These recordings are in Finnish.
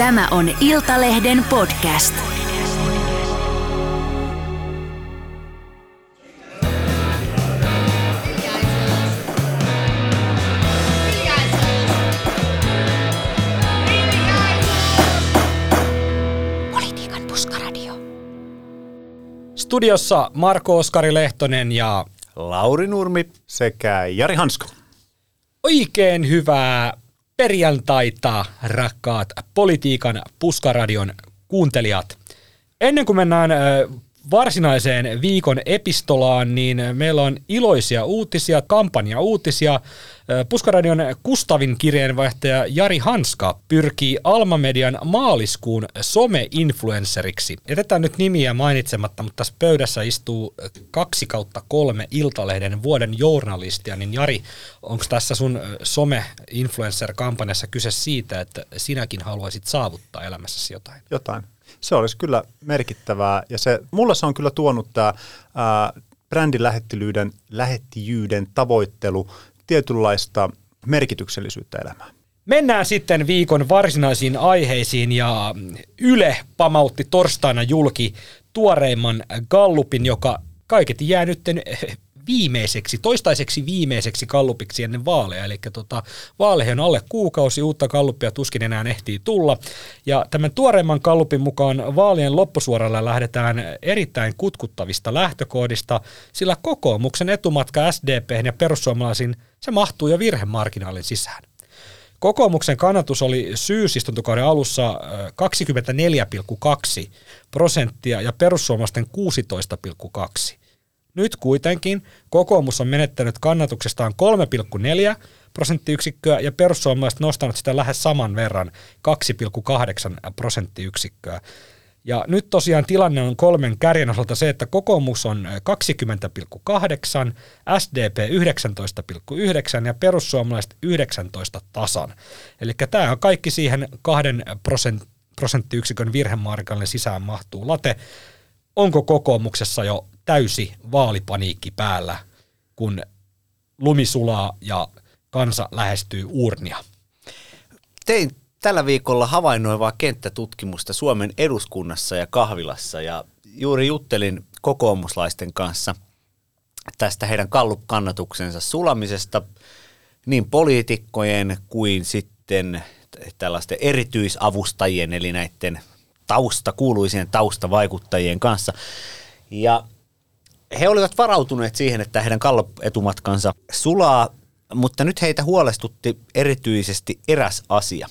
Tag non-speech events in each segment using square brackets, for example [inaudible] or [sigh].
Tämä on Iltalehden podcast. Politiikan puskaradio. Studiossa Marko Oskari Lehtonen ja Lauri Nurmi sekä Jari Hansko. oikein hyvää perjantaita, rakkaat politiikan puskaradion kuuntelijat. Ennen kuin mennään varsinaiseen viikon epistolaan, niin meillä on iloisia uutisia, kampanja-uutisia. Puskaradion Kustavin kirjeenvaihtaja Jari Hanska pyrkii Alma-median maaliskuun some-influenceriksi. Jätetään nyt nimiä mainitsematta, mutta tässä pöydässä istuu kaksi kautta kolme Iltalehden vuoden journalistia, niin Jari, onko tässä sun some-influencer-kampanjassa kyse siitä, että sinäkin haluaisit saavuttaa elämässäsi jotain? Jotain. Se olisi kyllä merkittävää ja se, mulla se on kyllä tuonut tämä brändin lähettilyyden, lähettijyyden tavoittelu tietynlaista merkityksellisyyttä elämään. Mennään sitten viikon varsinaisiin aiheisiin ja Yle pamautti torstaina julki tuoreimman Gallupin, joka kaiketi jää nyt viimeiseksi, toistaiseksi viimeiseksi kallupiksi ennen vaaleja. Eli tota, vaaleihin on alle kuukausi, uutta kallupia tuskin enää ehtii tulla. Ja tämän tuoreimman kallupin mukaan vaalien loppusuoralla lähdetään erittäin kutkuttavista lähtökohdista, sillä kokoomuksen etumatka SDP ja perussuomalaisiin se mahtuu jo virhemarginaalin sisään. Kokoomuksen kannatus oli syysistuntokauden alussa ö, 24,2 prosenttia ja perussuomalaisten 16,2. Nyt kuitenkin kokoomus on menettänyt kannatuksestaan 3,4 prosenttiyksikköä ja perussuomalaiset nostanut sitä lähes saman verran 2,8 prosenttiyksikköä. Ja nyt tosiaan tilanne on kolmen kärjen osalta se, että kokoomus on 20,8, SDP 19,9 ja perussuomalaiset 19 tasan. Eli tämä on kaikki siihen kahden prosent, prosenttiyksikön virhemarkalle sisään mahtuu late. Onko kokoomuksessa jo täysi vaalipaniikki päällä, kun lumi sulaa ja kansa lähestyy urnia? Tein tällä viikolla havainnoivaa kenttätutkimusta Suomen eduskunnassa ja kahvilassa ja juuri juttelin kokoomuslaisten kanssa tästä heidän kallup-kannatuksensa sulamisesta niin poliitikkojen kuin sitten tällaisten erityisavustajien eli näiden tausta, kuuluisien taustavaikuttajien kanssa. Ja he olivat varautuneet siihen, että heidän kalloetumatkansa sulaa, mutta nyt heitä huolestutti erityisesti eräs asia.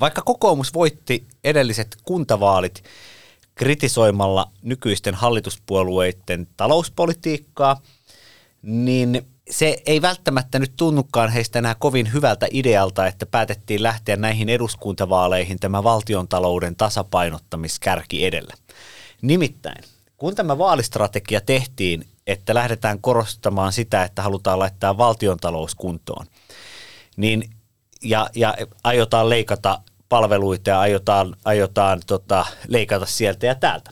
Vaikka kokoomus voitti edelliset kuntavaalit kritisoimalla nykyisten hallituspuolueiden talouspolitiikkaa, niin se ei välttämättä nyt tunnukaan heistä enää kovin hyvältä idealta, että päätettiin lähteä näihin eduskuntavaaleihin tämä valtiontalouden tasapainottamiskärki edellä. Nimittäin kun tämä vaalistrategia tehtiin, että lähdetään korostamaan sitä, että halutaan laittaa valtiontalous kuntoon, niin ja, ja aiotaan leikata palveluita ja aiotaan, aiotaan tota, leikata sieltä ja täältä.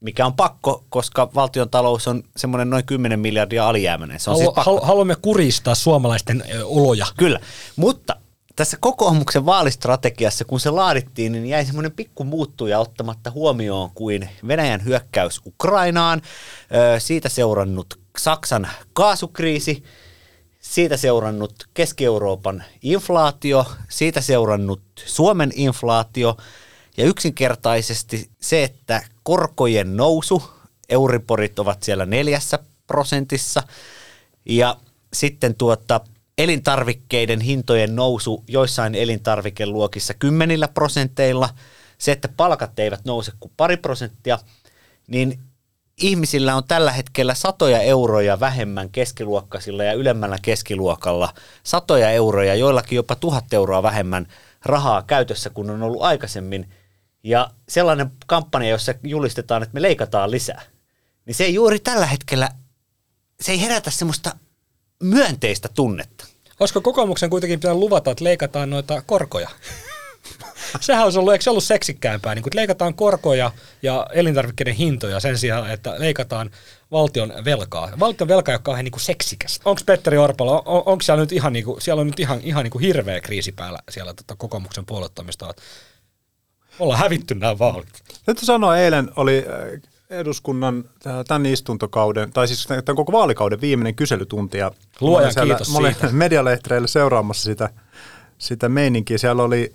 Mikä on pakko, koska valtion talous on semmoinen noin 10 miljardia alijäämäinen. Se on Halu, siis pakko. halu, haluamme kuristaa suomalaisten oloja. Kyllä, mutta tässä kokoomuksen vaalistrategiassa, kun se laadittiin, niin jäi semmoinen pikku muuttuja ottamatta huomioon kuin Venäjän hyökkäys Ukrainaan, siitä seurannut Saksan kaasukriisi, siitä seurannut Keski-Euroopan inflaatio, siitä seurannut Suomen inflaatio ja yksinkertaisesti se, että korkojen nousu, euriporit ovat siellä neljässä prosentissa ja sitten tuota elintarvikkeiden hintojen nousu joissain elintarvikeluokissa kymmenillä prosenteilla, se, että palkat eivät nouse kuin pari prosenttia, niin ihmisillä on tällä hetkellä satoja euroja vähemmän keskiluokkaisilla ja ylemmällä keskiluokalla, satoja euroja, joillakin jopa tuhat euroa vähemmän rahaa käytössä kuin on ollut aikaisemmin. Ja sellainen kampanja, jossa julistetaan, että me leikataan lisää, niin se ei juuri tällä hetkellä, se ei herätä semmoista myönteistä tunnetta. Olisiko kokoomuksen kuitenkin pitänyt luvata, että leikataan noita korkoja? [laughs] Sehän olisi ollut, eikö se ollut seksikkäämpää, niin kun leikataan korkoja ja elintarvikkeiden hintoja sen sijaan, että leikataan valtion velkaa. Valtion velka, joka on ihan niin kuin seksikäs. Onko Petteri Orpala, on, onko siellä nyt ihan, niin kuin, siellä on nyt ihan, ihan niin kuin hirveä kriisi päällä siellä tota, kokoomuksen puoluetoimistolla? Ollaan hävitty nämä vaalit. Täytyy sanoa, eilen oli äh, eduskunnan äh, tämän istuntokauden, tai siis tämän koko vaalikauden viimeinen kyselytunti. Ja Luojan siellä- kiitos mä olin siitä. [laughs] medialehtereillä seuraamassa sitä, sitä meininkiä. Siellä oli,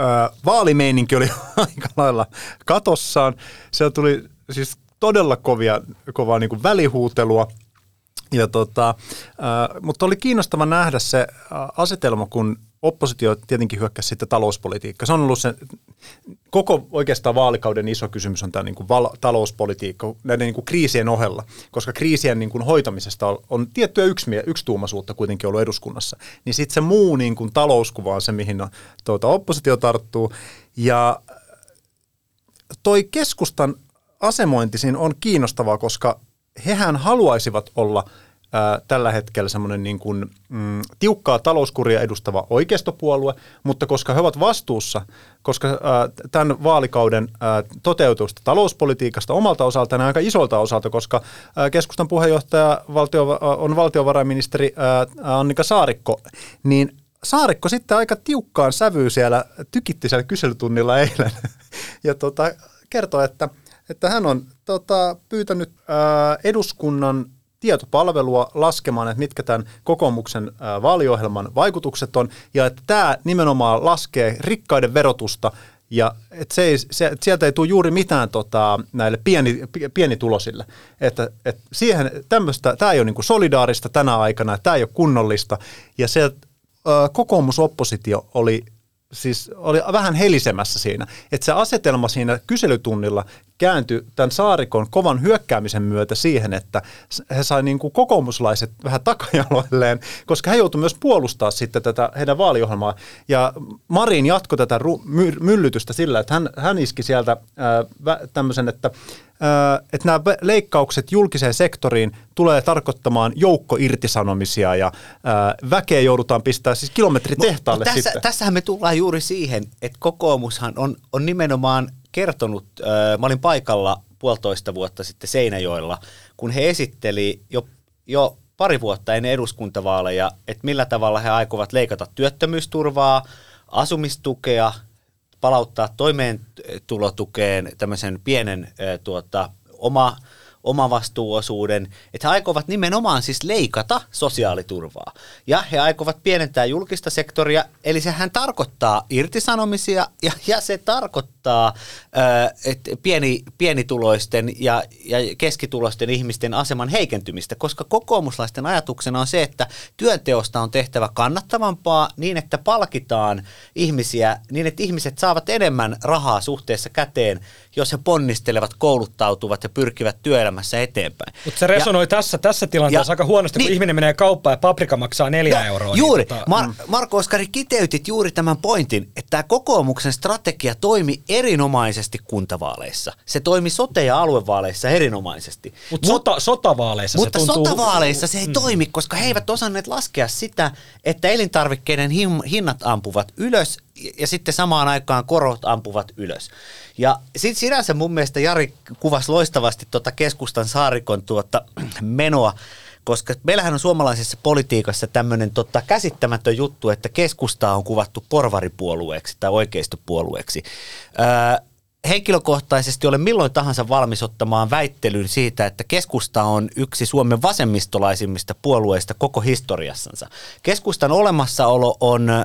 äh, vaalimeininki oli [laughs] aika lailla katossaan. Siellä tuli siis todella kovia, kovaa niin kuin välihuutelua. Ja tota, äh, mutta oli kiinnostava nähdä se äh, asetelma, kun oppositio tietenkin hyökkäsi sitten talouspolitiikka. Se on ollut se koko oikeastaan vaalikauden iso kysymys on tämä niin kuin val- talouspolitiikka näiden niin kuin kriisien ohella, koska kriisien niin kuin hoitamisesta on, on tiettyä yksmie- yksituumaisuutta kuitenkin ollut eduskunnassa. Niin sitten se muu niin kuin talouskuva on se, mihin no, tuota, oppositio tarttuu. Ja toi keskustan asemointi siinä on kiinnostavaa, koska hehän haluaisivat olla tällä hetkellä semmoinen niin kuin, mm, tiukkaa talouskuria edustava oikeistopuolue, mutta koska he ovat vastuussa, koska ää, tämän vaalikauden ää, toteutusta talouspolitiikasta omalta osaltaan ja aika isolta osalta, koska ää, keskustan puheenjohtaja valtio, ää, on valtiovarainministeri ää, Annika Saarikko, niin Saarikko sitten aika tiukkaan sävyyn siellä tykitti siellä kyselytunnilla eilen [laughs] ja tota, kertoi, että, että hän on tota, pyytänyt ää, eduskunnan tietopalvelua laskemaan, että mitkä tämän kokoomuksen vaaliohjelman vaikutukset on, ja että tämä nimenomaan laskee rikkaiden verotusta, ja että se ei, se, että sieltä ei tule juuri mitään tota, näille pieni, pi- pienitulosille. Että, että siihen tämmöistä, tämä ei ole niin kuin solidaarista tänä aikana, tämä ei ole kunnollista, ja se kokoomusoppositio oli siis oli vähän helisemässä siinä, että se asetelma siinä kyselytunnilla kääntyi tämän saarikon kovan hyökkäämisen myötä siihen, että he sai niin kuin kokoomuslaiset vähän takajaloilleen, koska he joutuivat myös puolustaa sitten tätä heidän vaaliohjelmaa. Ja Marin jatkoi tätä myllytystä sillä, että hän, hän iski sieltä ää, tämmöisen, että että nämä leikkaukset julkiseen sektoriin tulee tarkoittamaan joukkoirtisanomisia ja väkeä joudutaan pistää siis kilometritehtaalle tässä, sitten. Tässähän me tullaan juuri siihen, että kokoomushan on, on nimenomaan kertonut, mä olin paikalla puolitoista vuotta sitten Seinäjoella, kun he esitteli jo, jo pari vuotta ennen eduskuntavaaleja, että millä tavalla he aikovat leikata työttömyysturvaa, asumistukea, palauttaa toimeentulotukeen tämmöisen pienen tuota, oma omavastuuosuuden, että he aikovat nimenomaan siis leikata sosiaaliturvaa. Ja he aikovat pienentää julkista sektoria, eli sehän tarkoittaa irtisanomisia ja, ja se tarkoittaa että pieni, pienituloisten ja, ja keskituloisten ihmisten aseman heikentymistä, koska kokoomuslaisten ajatuksena on se, että työnteosta on tehtävä kannattavampaa niin, että palkitaan ihmisiä, niin että ihmiset saavat enemmän rahaa suhteessa käteen, jos he ponnistelevat, kouluttautuvat ja pyrkivät työelämässä eteenpäin. Mutta se resonoi Ja- tässä, tässä tilanteessa ja- aika huonosti, kun niin. ihminen menee kauppaan ja paprika maksaa neljä euroa. Juuri. Niin, Mar- Marko Oskari, kiteytit juuri tämän pointin, että tämä kokoomuksen strategia toimi erinomaisesti kuntavaaleissa. Se toimi sote- ja aluevaaleissa erinomaisesti. Mutta sota, sotavaaleissa Mutta se tuntuu... sotavaaleissa se ei toimi, koska he eivät osanneet laskea sitä, että elintarvikkeiden him- hinnat ampuvat ylös ja- sitten samaan aikaan korot ampuvat ylös. Ja sitten sinänsä mun mielestä Jari kuvasi loistavasti tuota keskustan saarikon tuota [clears throat] menoa, koska meillähän on suomalaisessa politiikassa tämmöinen tota, käsittämätön juttu, että keskustaa on kuvattu porvaripuolueeksi tai oikeistopuolueeksi. Öö, henkilökohtaisesti olen milloin tahansa valmis ottamaan väittelyn siitä, että keskusta on yksi Suomen vasemmistolaisimmista puolueista koko historiassansa. Keskustan olemassaolo on ö,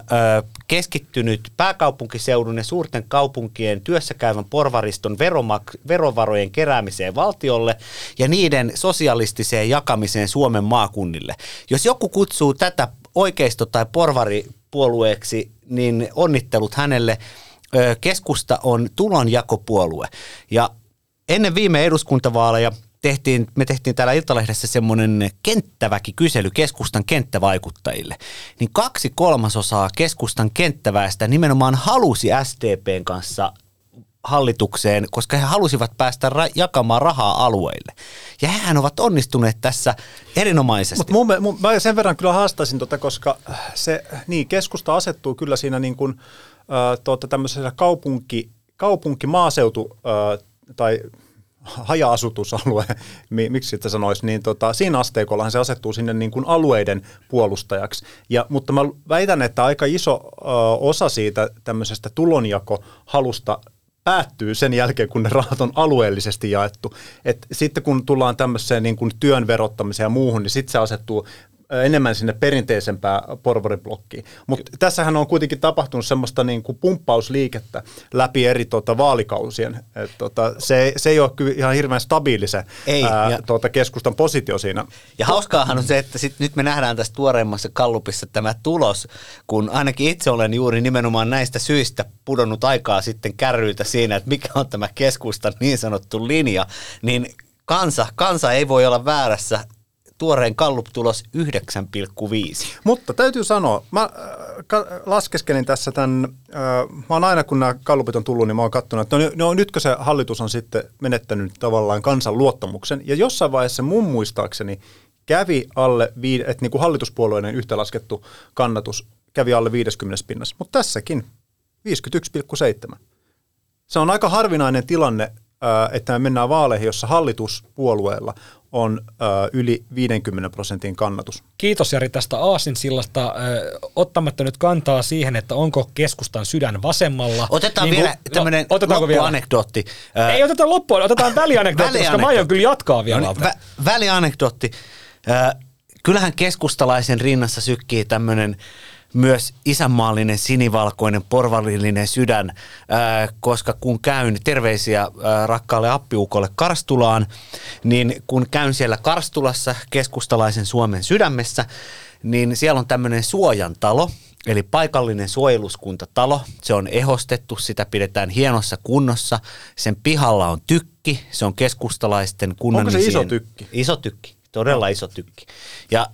keskittynyt pääkaupunkiseudun ja suurten kaupunkien työssäkäyvän porvariston veromak- verovarojen keräämiseen valtiolle ja niiden sosialistiseen jakamiseen Suomen maakunnille. Jos joku kutsuu tätä oikeisto- tai porvaripuolueeksi, niin onnittelut hänelle keskusta on tulonjakopuolue. Ja ennen viime eduskuntavaaleja tehtiin, me tehtiin täällä Iltalehdessä semmoinen kenttäväki kysely keskustan kenttävaikuttajille. Niin kaksi kolmasosaa keskustan kenttäväestä nimenomaan halusi SDPn kanssa hallitukseen, koska he halusivat päästä ra- jakamaan rahaa alueille. Ja hehän ovat onnistuneet tässä erinomaisesti. Mutta mun, mun, mä sen verran kyllä haastaisin, tota, koska se, niin, keskusta asettuu kyllä siinä niin kuin, tuota, tämmöisessä kaupunki, kaupunki-maaseutu äh, tai haja-asutusalue, [laughs] miksi sitä sanoisi, niin tota, siinä asteikollahan se asettuu sinne niin kuin alueiden puolustajaksi. Ja, mutta mä väitän, että aika iso ö, osa siitä tämmöisestä tulonjakohalusta päättyy sen jälkeen, kun ne rahat on alueellisesti jaettu. Et sitten kun tullaan tämmöiseen niin kuin työn verottamiseen ja muuhun, niin sitten se asettuu enemmän sinne perinteisempään porvariblokkiin. Mutta tässähän on kuitenkin tapahtunut semmoista niin kuin pumppausliikettä läpi eri tota, vaalikausien. Et, tota, se, se ei ole kyllä ihan hirveän stabiili se ei, ää, ja, tota, keskustan positio siinä. Ja hauskaahan on se, että sit nyt me nähdään tässä tuoreimmassa kallupissa tämä tulos, kun ainakin itse olen juuri nimenomaan näistä syistä pudonnut aikaa sitten kärryiltä siinä, että mikä on tämä keskustan niin sanottu linja, niin kansa, kansa ei voi olla väärässä tuoreen Gallup-tulos 9,5. Mutta täytyy sanoa, mä äh, laskeskelin tässä tämän, äh, mä oon aina kun nämä Gallupit on tullut, niin mä oon katsonut, että no, no nytkö se hallitus on sitten menettänyt tavallaan kansan luottamuksen. Ja jossain vaiheessa mun muistaakseni kävi alle, että niin kuin hallituspuolueiden yhteenlaskettu kannatus kävi alle 50 pinnassa, mutta tässäkin 51,7. Se on aika harvinainen tilanne, että me mennään vaaleihin, jossa hallituspuolueella on yli 50 prosentin kannatus. Kiitos Jari tästä Aasinsillasta. Ottamatta nyt kantaa siihen, että onko keskustan sydän vasemmalla. Otetaan niin vielä no, tämmöinen loppuanekdootti. Vielä? Ei oteta loppua, otetaan välianekdootti, [laughs] koska mä aion kyllä jatkaa vielä. No niin, vä- välianekdootti. kyllähän keskustalaisen rinnassa sykkii tämmöinen myös isänmaallinen, sinivalkoinen, porvallinen sydän, koska kun käyn, terveisiä rakkaalle appiukolle Karstulaan, niin kun käyn siellä Karstulassa keskustalaisen Suomen sydämessä, niin siellä on tämmöinen suojantalo, eli paikallinen suojeluskuntatalo. Se on ehostettu, sitä pidetään hienossa kunnossa. Sen pihalla on tykki, se on keskustalaisten kunnallisien... Onko se iso tykki? Iso tykki, todella iso tykki. Ja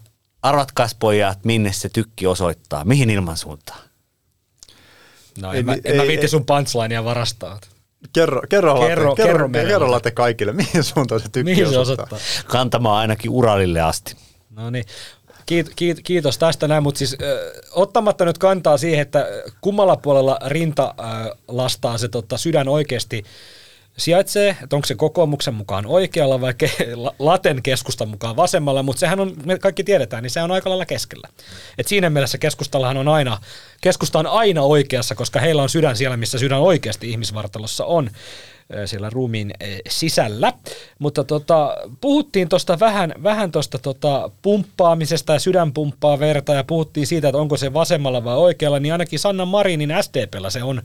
Arvatkaas pojat, minne se tykki osoittaa, mihin ilmansuuntaan? No en, ei, mä, en ei, mä viitti sun punchlinea varastaa. Kerro, kerro, kerro, kerro, kerro, kerro te kaikille, [laughs] mihin suuntaan se tykki mihin se osoittaa. Kantamaan ainakin Uralille asti. No niin, kiit, kiit, kiitos tästä näin, mutta siis ö, ottamatta nyt kantaa siihen, että kummalla puolella rinta ö, lastaa se tota, sydän oikeasti sijaitsee, että onko se kokoomuksen mukaan oikealla vai ke- laten keskustan mukaan vasemmalla, mutta sehän on, me kaikki tiedetään, niin se on aika lailla keskellä. Et siinä mielessä keskustallahan on aina, keskusta on aina oikeassa, koska heillä on sydän siellä, missä sydän oikeasti ihmisvartalossa on siellä ruumiin sisällä. Mutta tota, puhuttiin tuosta vähän, vähän tuosta tota pumppaamisesta ja sydän pumppaa verta ja puhuttiin siitä, että onko se vasemmalla vai oikealla, niin ainakin Sanna Marinin SDPllä se on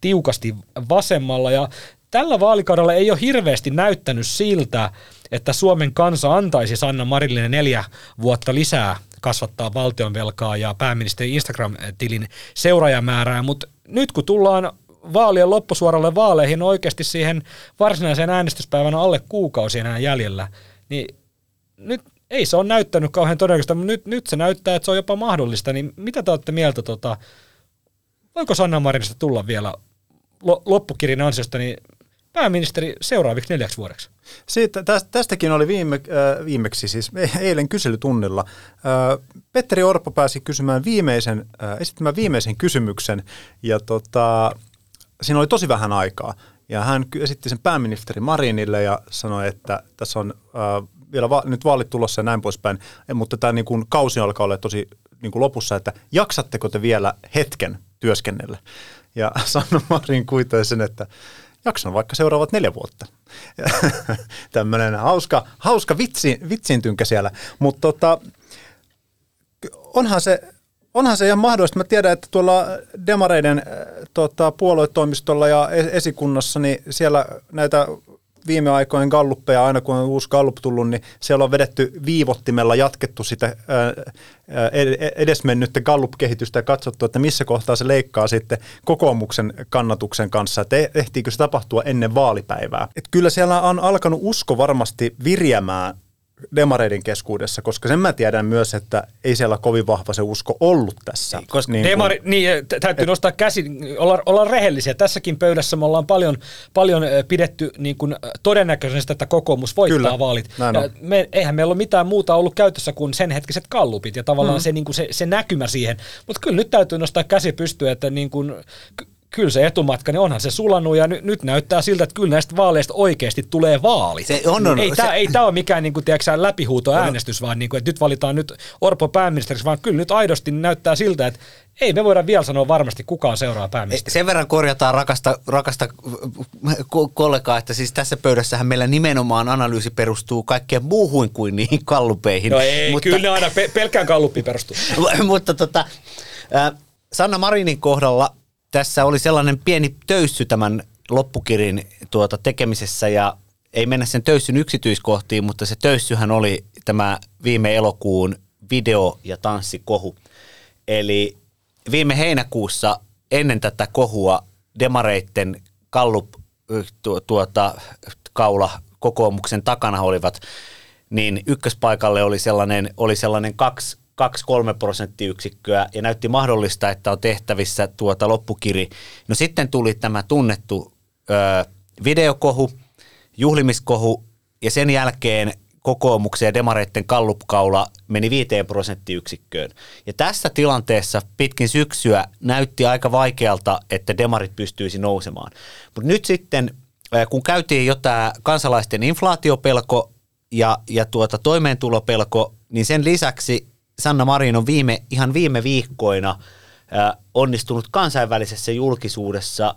tiukasti vasemmalla ja tällä vaalikaudella ei ole hirveästi näyttänyt siltä, että Suomen kansa antaisi Sanna Marille neljä vuotta lisää kasvattaa valtionvelkaa ja pääministerin Instagram-tilin seuraajamäärää, mutta nyt kun tullaan vaalien loppusuoralle vaaleihin oikeasti siihen varsinaiseen äänestyspäivänä alle kuukausi enää jäljellä, niin nyt ei se ole näyttänyt kauhean todennäköistä, mutta nyt, nyt se näyttää, että se on jopa mahdollista, niin mitä te olette mieltä, tota, voiko Sanna Marinista tulla vielä loppukirin ansiosta niin pääministeri seuraaviksi neljäksi vuodeksi? Siitä, tästäkin oli viime, äh, viimeksi, siis eilen kyselytunnilla. Äh, Petteri Orpo pääsi kysymään viimeisen, äh, esittämään viimeisen kysymyksen ja tota, siinä oli tosi vähän aikaa. Ja hän esitti sen pääministeri Marinille ja sanoi, että tässä on vielä va- nyt vaalit tulossa ja näin poispäin, mutta tämä niin kuin, kausi alkaa olla tosi niin kuin lopussa, että jaksatteko te vielä hetken työskennellä? Ja [laughs] Sanna Marin kuitoi sen, että jaksan vaikka seuraavat neljä vuotta. [laughs] Tämmöinen hauska, hauska vitsi, vitsintynkä siellä. Mutta tota, onhan se, onhan se ihan mahdollista. Mä tiedän, että tuolla demareiden äh, tota, puoluetoimistolla ja esikunnassa, niin siellä näitä viime aikojen galluppeja, aina kun on uusi gallup tullut, niin siellä on vedetty viivottimella jatkettu sitä edesmennyttä gallup-kehitystä ja katsottu, että missä kohtaa se leikkaa sitten kokoomuksen kannatuksen kanssa, että e-, ehtiikö se tapahtua ennen vaalipäivää. Et kyllä siellä on alkanut usko varmasti virjämään demareiden keskuudessa, koska sen mä tiedän myös, että ei siellä kovin vahva se usko ollut tässä. Ei, koska niin Demari, kun, niin, täytyy et, nostaa käsi, olla, olla rehellisiä. Tässäkin pöydässä me ollaan paljon, paljon pidetty niin kuin todennäköisesti, että kokoomus voittaa kyllä, vaalit. Ja me, eihän meillä ole mitään muuta ollut käytössä kuin sen hetkiset kallupit ja tavallaan mm. se, niin kuin se, se näkymä siihen. Mutta kyllä nyt täytyy nostaa käsi pystyä, että niin kuin, kyllä se etumatka, niin onhan se sulannut ja nyt, nyt näyttää siltä, että kyllä näistä vaaleista oikeasti tulee vaalit. Se on, on, ei se- tämä ei ole mikään niin kuin, tiedätkö, läpihuuto äänestys, vaan niin kuin, että nyt valitaan nyt Orpo pääministeriksi, vaan kyllä nyt aidosti näyttää siltä, että ei me voida vielä sanoa varmasti kukaan seuraa pääministeri. Sen verran korjataan rakasta, rakasta ko- kollegaa, että siis tässä pöydässähän meillä nimenomaan analyysi perustuu kaikkeen muuhun kuin niihin kallupeihin. No ei, mutta, kyllä ne aina pe- pelkkään kalluppiin perustuu. [laughs] mutta tota, Sanna Marinin kohdalla tässä oli sellainen pieni töyssy tämän loppukirin tuota tekemisessä ja ei mennä sen töyssyn yksityiskohtiin, mutta se töyssyhän oli tämä viime elokuun video- ja tanssikohu. Eli viime heinäkuussa ennen tätä kohua demareitten kallup tu, tuota, kaula kokoomuksen takana olivat, niin ykköspaikalle oli sellainen, oli sellainen kaksi 2-3 prosenttiyksikköä ja näytti mahdollista, että on tehtävissä tuota loppukiri. No sitten tuli tämä tunnettu ö, videokohu, juhlimiskohu ja sen jälkeen kokoomuksen ja demareitten kallupkaula meni 5 prosenttiyksikköön. Ja tässä tilanteessa pitkin syksyä näytti aika vaikealta, että demarit pystyisi nousemaan. Mutta nyt sitten, kun käytiin jo tämä kansalaisten inflaatiopelko ja, ja tuota toimeentulopelko, niin sen lisäksi Sanna Marin on viime, ihan viime viikkoina onnistunut kansainvälisessä julkisuudessa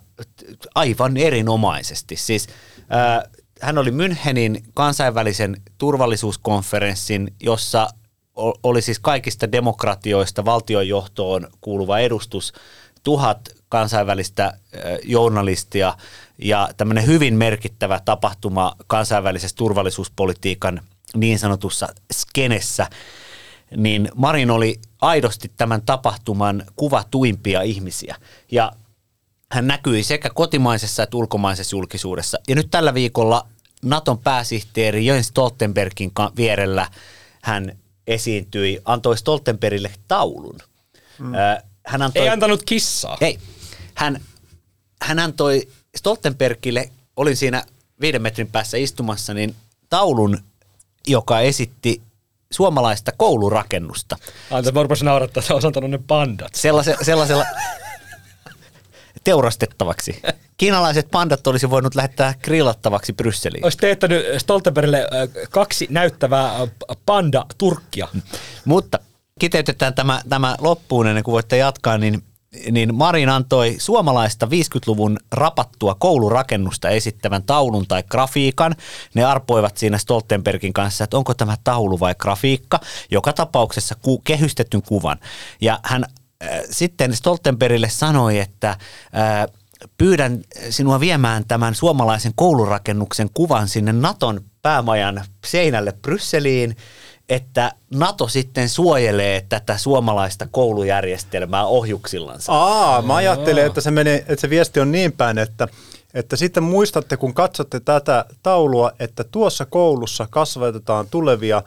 aivan erinomaisesti. Siis hän oli Münchenin kansainvälisen turvallisuuskonferenssin, jossa oli siis kaikista demokratioista valtionjohtoon kuuluva edustus, tuhat kansainvälistä journalistia ja tämmöinen hyvin merkittävä tapahtuma kansainvälisessä turvallisuuspolitiikan niin sanotussa skenessä, niin Marin oli aidosti tämän tapahtuman kuvatuimpia ihmisiä. Ja hän näkyi sekä kotimaisessa että ulkomaisessa julkisuudessa. Ja nyt tällä viikolla Naton pääsihteeri Jens Stoltenbergin vierellä hän esiintyi, antoi Stoltenbergille taulun. Mm. Hän antoi, Ei antanut kissaa. ei, hän, hän antoi Stoltenbergille, olin siinä viiden metrin päässä istumassa, niin taulun, joka esitti suomalaista koulurakennusta. Anteeksi, mä rupesin naurattaa, että antanut ne pandat. Sellaise, sellaisella teurastettavaksi. Kiinalaiset pandat olisi voinut lähettää grillattavaksi Brysseliin. Olisi teettänyt Stoltenbergille kaksi näyttävää panda-turkkia. Mutta kiteytetään tämä, tämä loppuun ennen kuin voitte jatkaa, niin, niin Marin antoi suomalaista 50-luvun rapattua koulurakennusta esittävän taulun tai grafiikan. Ne arpoivat siinä Stoltenbergin kanssa, että onko tämä taulu vai grafiikka. Joka tapauksessa ku, kehystetyn kuvan. Ja hän äh, sitten Stoltenbergille sanoi, että äh, pyydän sinua viemään tämän suomalaisen koulurakennuksen kuvan sinne Naton päämajan seinälle Brysseliin, että NATO sitten suojelee tätä suomalaista koulujärjestelmää ohjuksillansa. Aa, mä ajattelen, että se, menee, että se viesti on niin päin, että, että sitten muistatte, kun katsotte tätä taulua, että tuossa koulussa kasvatetaan tulevia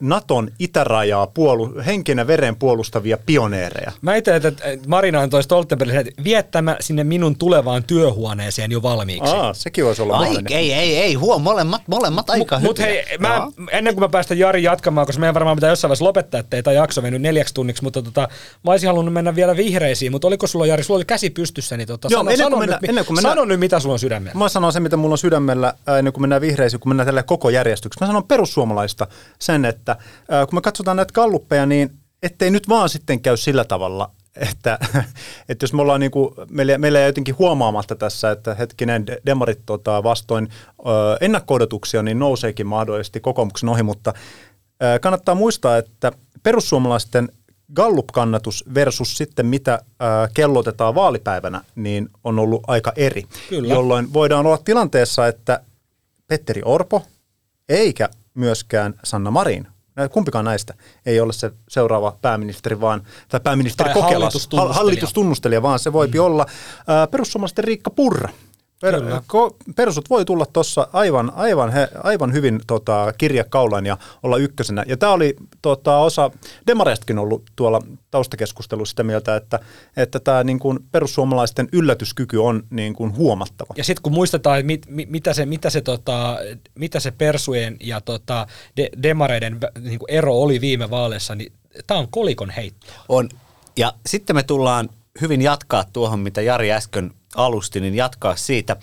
Naton itärajaa puolu, henkenä veren puolustavia pioneereja. Mä itse, että Marina antoi Stoltenbergille, että viettämä sinne minun tulevaan työhuoneeseen jo valmiiksi. Aa, sekin voisi olla Ai, mahdollinen. ei, ei, ei, huom, molemmat, molemmat aika Mut hyviä. hei, mä, ennen kuin mä päästän Jari jatkamaan, koska meidän varmaan pitää jossain vaiheessa lopettaa, ettei tämä jakso mennyt neljäksi tunniksi, mutta tota, mä olisin halunnut mennä vielä vihreisiin, mutta oliko sulla Jari, sulla oli käsi pystyssä, niin tota, Joo, sano, ennen kuin sano, mennään- nyt, ennen kuin mennään- sano nyt, mitä sulla on sydämellä. Mä sanon sen, mitä mulla on sydämellä ennen kuin mennään vihreisiin, kun mennään tälle koko järjestyksessä. Mä sanon perussuomalaista sen, että ää, kun me katsotaan näitä kalluppeja, niin ettei nyt vaan sitten käy sillä tavalla, että, [laughs] että jos me ollaan niin kuin, meillä, meillä ei jotenkin huomaamatta tässä, että hetkinen de- demarit tota, vastoin ennakko-odotuksia, niin nouseekin mahdollisesti kokoomuksen ohi, mutta ö, kannattaa muistaa, että perussuomalaisten Gallup-kannatus versus sitten mitä kellotetaan vaalipäivänä, niin on ollut aika eri. Kyllä. Jolloin voidaan olla tilanteessa, että Petteri Orpo eikä myöskään Sanna Marin, kumpikaan näistä ei ole se seuraava pääministeri, vaan, tai pääministeri Tai Kokelas, hallitustunnustelija. hal- hallitustunnustelija, vaan se voipi mm. olla perussuomalaisten Riikka Purra. Per, ko, perusut voi tulla tuossa aivan, aivan, he, aivan hyvin tota, kirjakaulan ja olla ykkösenä. Ja tämä oli tota, osa Demareistakin ollut tuolla taustakeskustelussa sitä mieltä, että, että tämä niin kuin perussuomalaisten yllätyskyky on niin kuin huomattava. Ja sitten kun muistetaan, että mit, mit, mitä, se, mitä, se, tota, mitä se Persujen ja tota, de, Demareiden niinku ero oli viime vaaleissa, niin tämä on kolikon heitto. On. Ja sitten me tullaan hyvin jatkaa tuohon, mitä Jari äsken alusti, niin jatkaa siitä.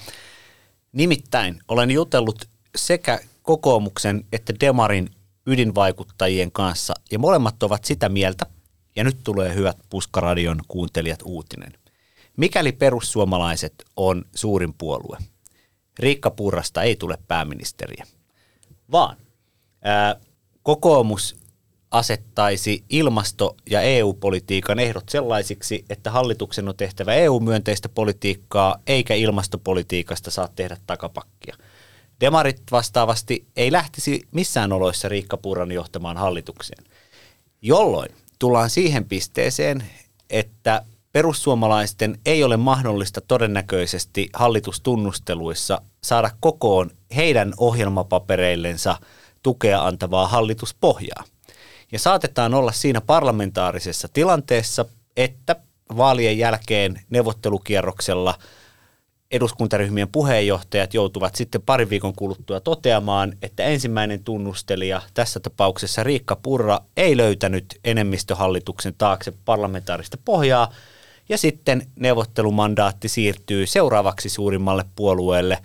Nimittäin olen jutellut sekä kokoomuksen että Demarin ydinvaikuttajien kanssa, ja molemmat ovat sitä mieltä, ja nyt tulee hyvät Puskaradion kuuntelijat uutinen. Mikäli perussuomalaiset on suurin puolue, Riikka Purrasta ei tule pääministeriä, vaan ää, kokoomus asettaisi ilmasto- ja EU-politiikan ehdot sellaisiksi, että hallituksen on tehtävä EU-myönteistä politiikkaa, eikä ilmastopolitiikasta saa tehdä takapakkia. Demarit vastaavasti ei lähtisi missään oloissa Riikka Purran johtamaan hallitukseen, jolloin tullaan siihen pisteeseen, että perussuomalaisten ei ole mahdollista todennäköisesti hallitustunnusteluissa saada kokoon heidän ohjelmapapereillensa tukea antavaa hallituspohjaa. Ja saatetaan olla siinä parlamentaarisessa tilanteessa, että vaalien jälkeen neuvottelukierroksella eduskuntaryhmien puheenjohtajat joutuvat sitten parin viikon kuluttua toteamaan, että ensimmäinen tunnustelija, tässä tapauksessa Riikka Purra, ei löytänyt enemmistöhallituksen taakse parlamentaarista pohjaa, ja sitten neuvottelumandaatti siirtyy seuraavaksi suurimmalle puolueelle,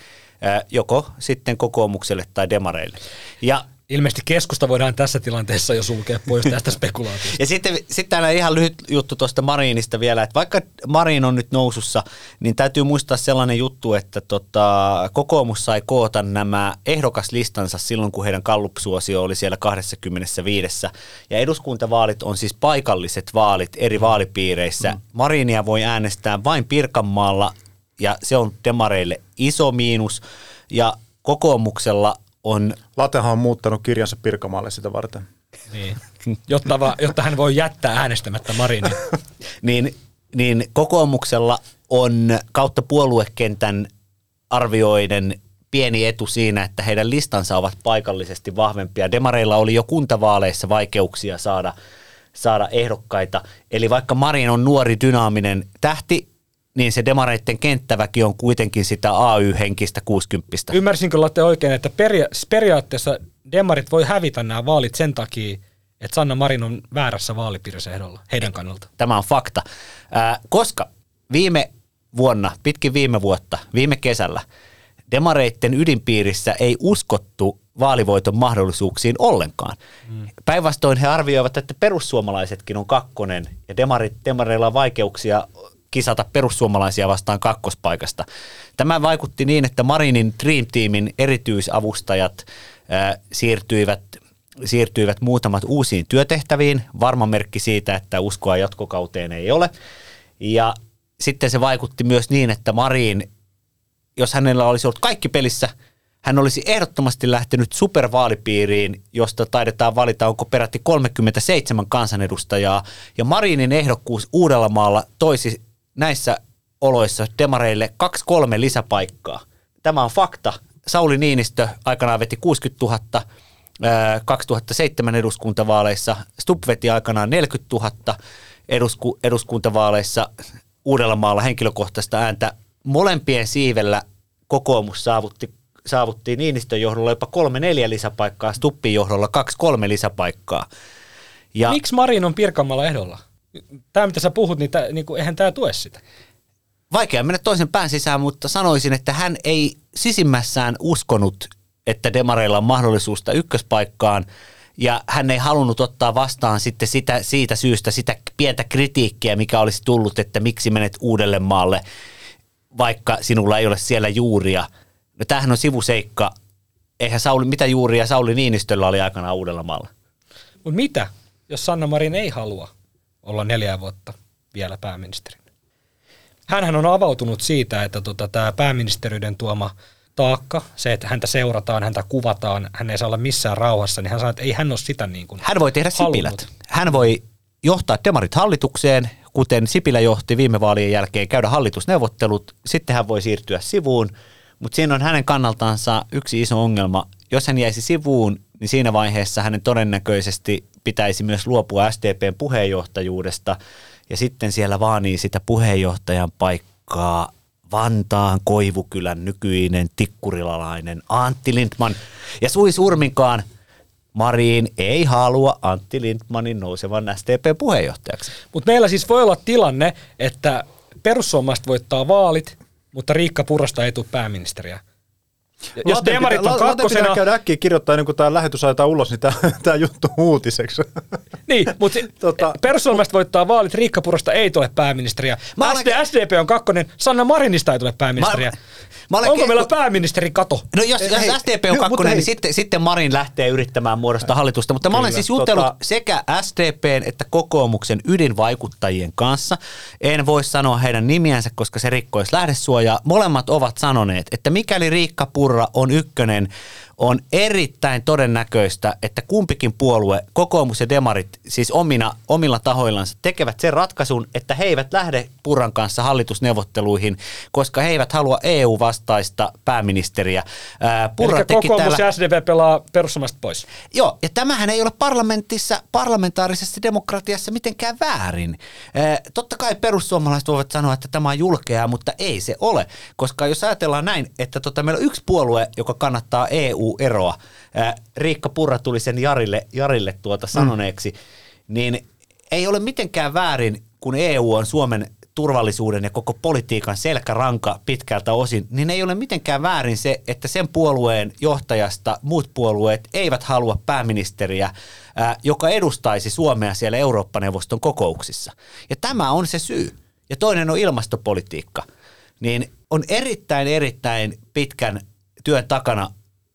joko sitten kokoomukselle tai demareille. Ja Ilmeisesti keskusta voidaan tässä tilanteessa jo sulkea pois tästä [laughs] spekulaatiosta. ja sitten, sitten täällä ihan lyhyt juttu tuosta Marinista vielä, että vaikka Marin on nyt nousussa, niin täytyy muistaa sellainen juttu, että tota, kokoomus sai koota nämä ehdokaslistansa silloin, kun heidän kallupsuosio oli siellä 25. Ja eduskuntavaalit on siis paikalliset vaalit eri vaalipiireissä. Mm. Marinia voi äänestää vain Pirkanmaalla ja se on demareille iso miinus. Ja kokoomuksella on... Latehan on muuttanut kirjansa Pirkamaalle sitä varten. Niin. Jotta, va, jotta hän voi jättää äänestämättä Marinin. [laughs] niin, niin kokoomuksella on kautta puoluekentän arvioiden pieni etu siinä, että heidän listansa ovat paikallisesti vahvempia. Demareilla oli jo kuntavaaleissa vaikeuksia saada, saada ehdokkaita. Eli vaikka Marin on nuori, dynaaminen tähti, niin se demareitten kenttäväki on kuitenkin sitä AY-henkistä 60. Ymmärsinkö Latte oikein, että peria- periaatteessa demarit voi hävitä nämä vaalit sen takia, että Sanna Marin on väärässä vaalipiirissä ehdolla heidän kannalta? Tämä on fakta. Ää, koska viime vuonna, pitkin viime vuotta, viime kesällä, demareitten ydinpiirissä ei uskottu vaalivoiton mahdollisuuksiin ollenkaan. Mm. Päinvastoin he arvioivat, että perussuomalaisetkin on kakkonen ja demarit, demareilla on vaikeuksia kisata perussuomalaisia vastaan kakkospaikasta. Tämä vaikutti niin, että Marinin Dream Teamin erityisavustajat ää, siirtyivät siirtyivät muutamat uusiin työtehtäviin. Varma merkki siitä, että uskoa jatkokauteen ei ole. Ja sitten se vaikutti myös niin, että Marin, jos hänellä olisi ollut kaikki pelissä, hän olisi ehdottomasti lähtenyt supervaalipiiriin, josta taidetaan valita, onko peräti 37 kansanedustajaa. Ja Marinin ehdokkuus Uudellamaalla toisi näissä oloissa demareille kaksi kolme lisäpaikkaa. Tämä on fakta. Sauli Niinistö aikanaan veti 60 000 2007 eduskuntavaaleissa. Stubb veti aikanaan 40 000 edusku, eduskuntavaaleissa Uudellamaalla henkilökohtaista ääntä. Molempien siivellä kokoomus saavutti, saavutti Niinistön johdolla jopa kolme neljä lisäpaikkaa, Stuppin johdolla kaksi kolme lisäpaikkaa. Ja Miksi Marin on Pirkanmaalla ehdolla? Tämä mitä sä puhut, niin, tää, niin kuin, eihän tämä tue sitä. Vaikea mennä toisen pään sisään, mutta sanoisin, että hän ei sisimmässään uskonut, että demareilla on mahdollisuus ykköspaikkaan, ja hän ei halunnut ottaa vastaan sitten sitä, siitä syystä sitä pientä kritiikkiä, mikä olisi tullut, että miksi menet uudelle maalle, vaikka sinulla ei ole siellä juuria. No tämähän on sivuseikka. Eihän Sauli, mitä juuria Sauli Niinistöllä oli aikanaan uudella maalla? Mutta mitä, jos Sanna Marin ei halua olla neljä vuotta vielä pääministerinä. Hänhän on avautunut siitä, että tota, tämä pääministeriyden tuoma taakka, se, että häntä seurataan, häntä kuvataan, hän ei saa olla missään rauhassa, niin hän sanoo, että ei hän ole sitä niin kuin Hän voi tehdä halunnut. Sipilät. Hän voi johtaa demarit hallitukseen, kuten Sipilä johti viime vaalien jälkeen, käydä hallitusneuvottelut, sitten hän voi siirtyä sivuun, mutta siinä on hänen kannaltaansa yksi iso ongelma. Jos hän jäisi sivuun, niin siinä vaiheessa hänen todennäköisesti pitäisi myös luopua SDPn puheenjohtajuudesta ja sitten siellä vaanii sitä puheenjohtajan paikkaa Vantaan Koivukylän nykyinen tikkurilalainen Antti Lindman. Ja Sui Surminkaan Marin ei halua Antti Lindmanin nousevan STP-puheenjohtajaksi. Mutta meillä siis voi olla tilanne, että perussuomalaiset voittaa vaalit, mutta Riikka Purrasta ei tule pääministeriä. Jos Laten demarit on Laten pitää kakkosena, käydä äkkiä kirjoittaa ennen kuin tämä lähetys ajetaan ulos, niin tämä [laughs] juttu uutiseksi. [laughs] niin, mutta Tota- perussuomalaiset voittaa vaalit, Riikka Purrasta ei tule pääministeriä. Mä olen- SD, SDP on kakkonen, Sanna Marinista ei tule pääministeriä. Mä- mä olen Onko meillä pääministeri kato? No jos, Hei, jos hei, SDP on mutta kakkonen, hei. niin sitten, sitten Marin lähtee yrittämään muodostaa hallitusta. Mutta mä olen siis jutellut tota- sekä SDPn että kokoomuksen ydinvaikuttajien kanssa. En voi sanoa heidän nimiänsä, koska se rikkoisi lähdesuojaa. Molemmat ovat sanoneet, että mikäli Riikka Purra on ykkönen, on erittäin todennäköistä, että kumpikin puolue, kokoomus ja demarit, siis omina, omilla tahoillansa, tekevät sen ratkaisun, että he eivät lähde Purran kanssa hallitusneuvotteluihin, koska he eivät halua EU-vastaista pääministeriä. Ää, Purra Eli teki kokoomus täällä... ja SDP pelaa perussuomalaiset pois. Joo, ja tämähän ei ole parlamentissa, parlamentaarisessa demokratiassa mitenkään väärin. Totta kai perussuomalaiset voivat sanoa, että tämä on julkeaa, mutta ei se ole. Koska jos ajatellaan näin, että tota, meillä on yksi puolue, joka kannattaa EU-eroa, Riikka Purra tuli sen Jarille, Jarille tuota sanoneeksi, mm. niin ei ole mitenkään väärin, kun EU on Suomen turvallisuuden ja koko politiikan selkäranka pitkältä osin, niin ei ole mitenkään väärin se, että sen puolueen johtajasta muut puolueet eivät halua pääministeriä, ää, joka edustaisi Suomea siellä Eurooppa-neuvoston kokouksissa. Ja tämä on se syy. Ja toinen on ilmastopolitiikka. Niin on erittäin, erittäin pitkän työn takana,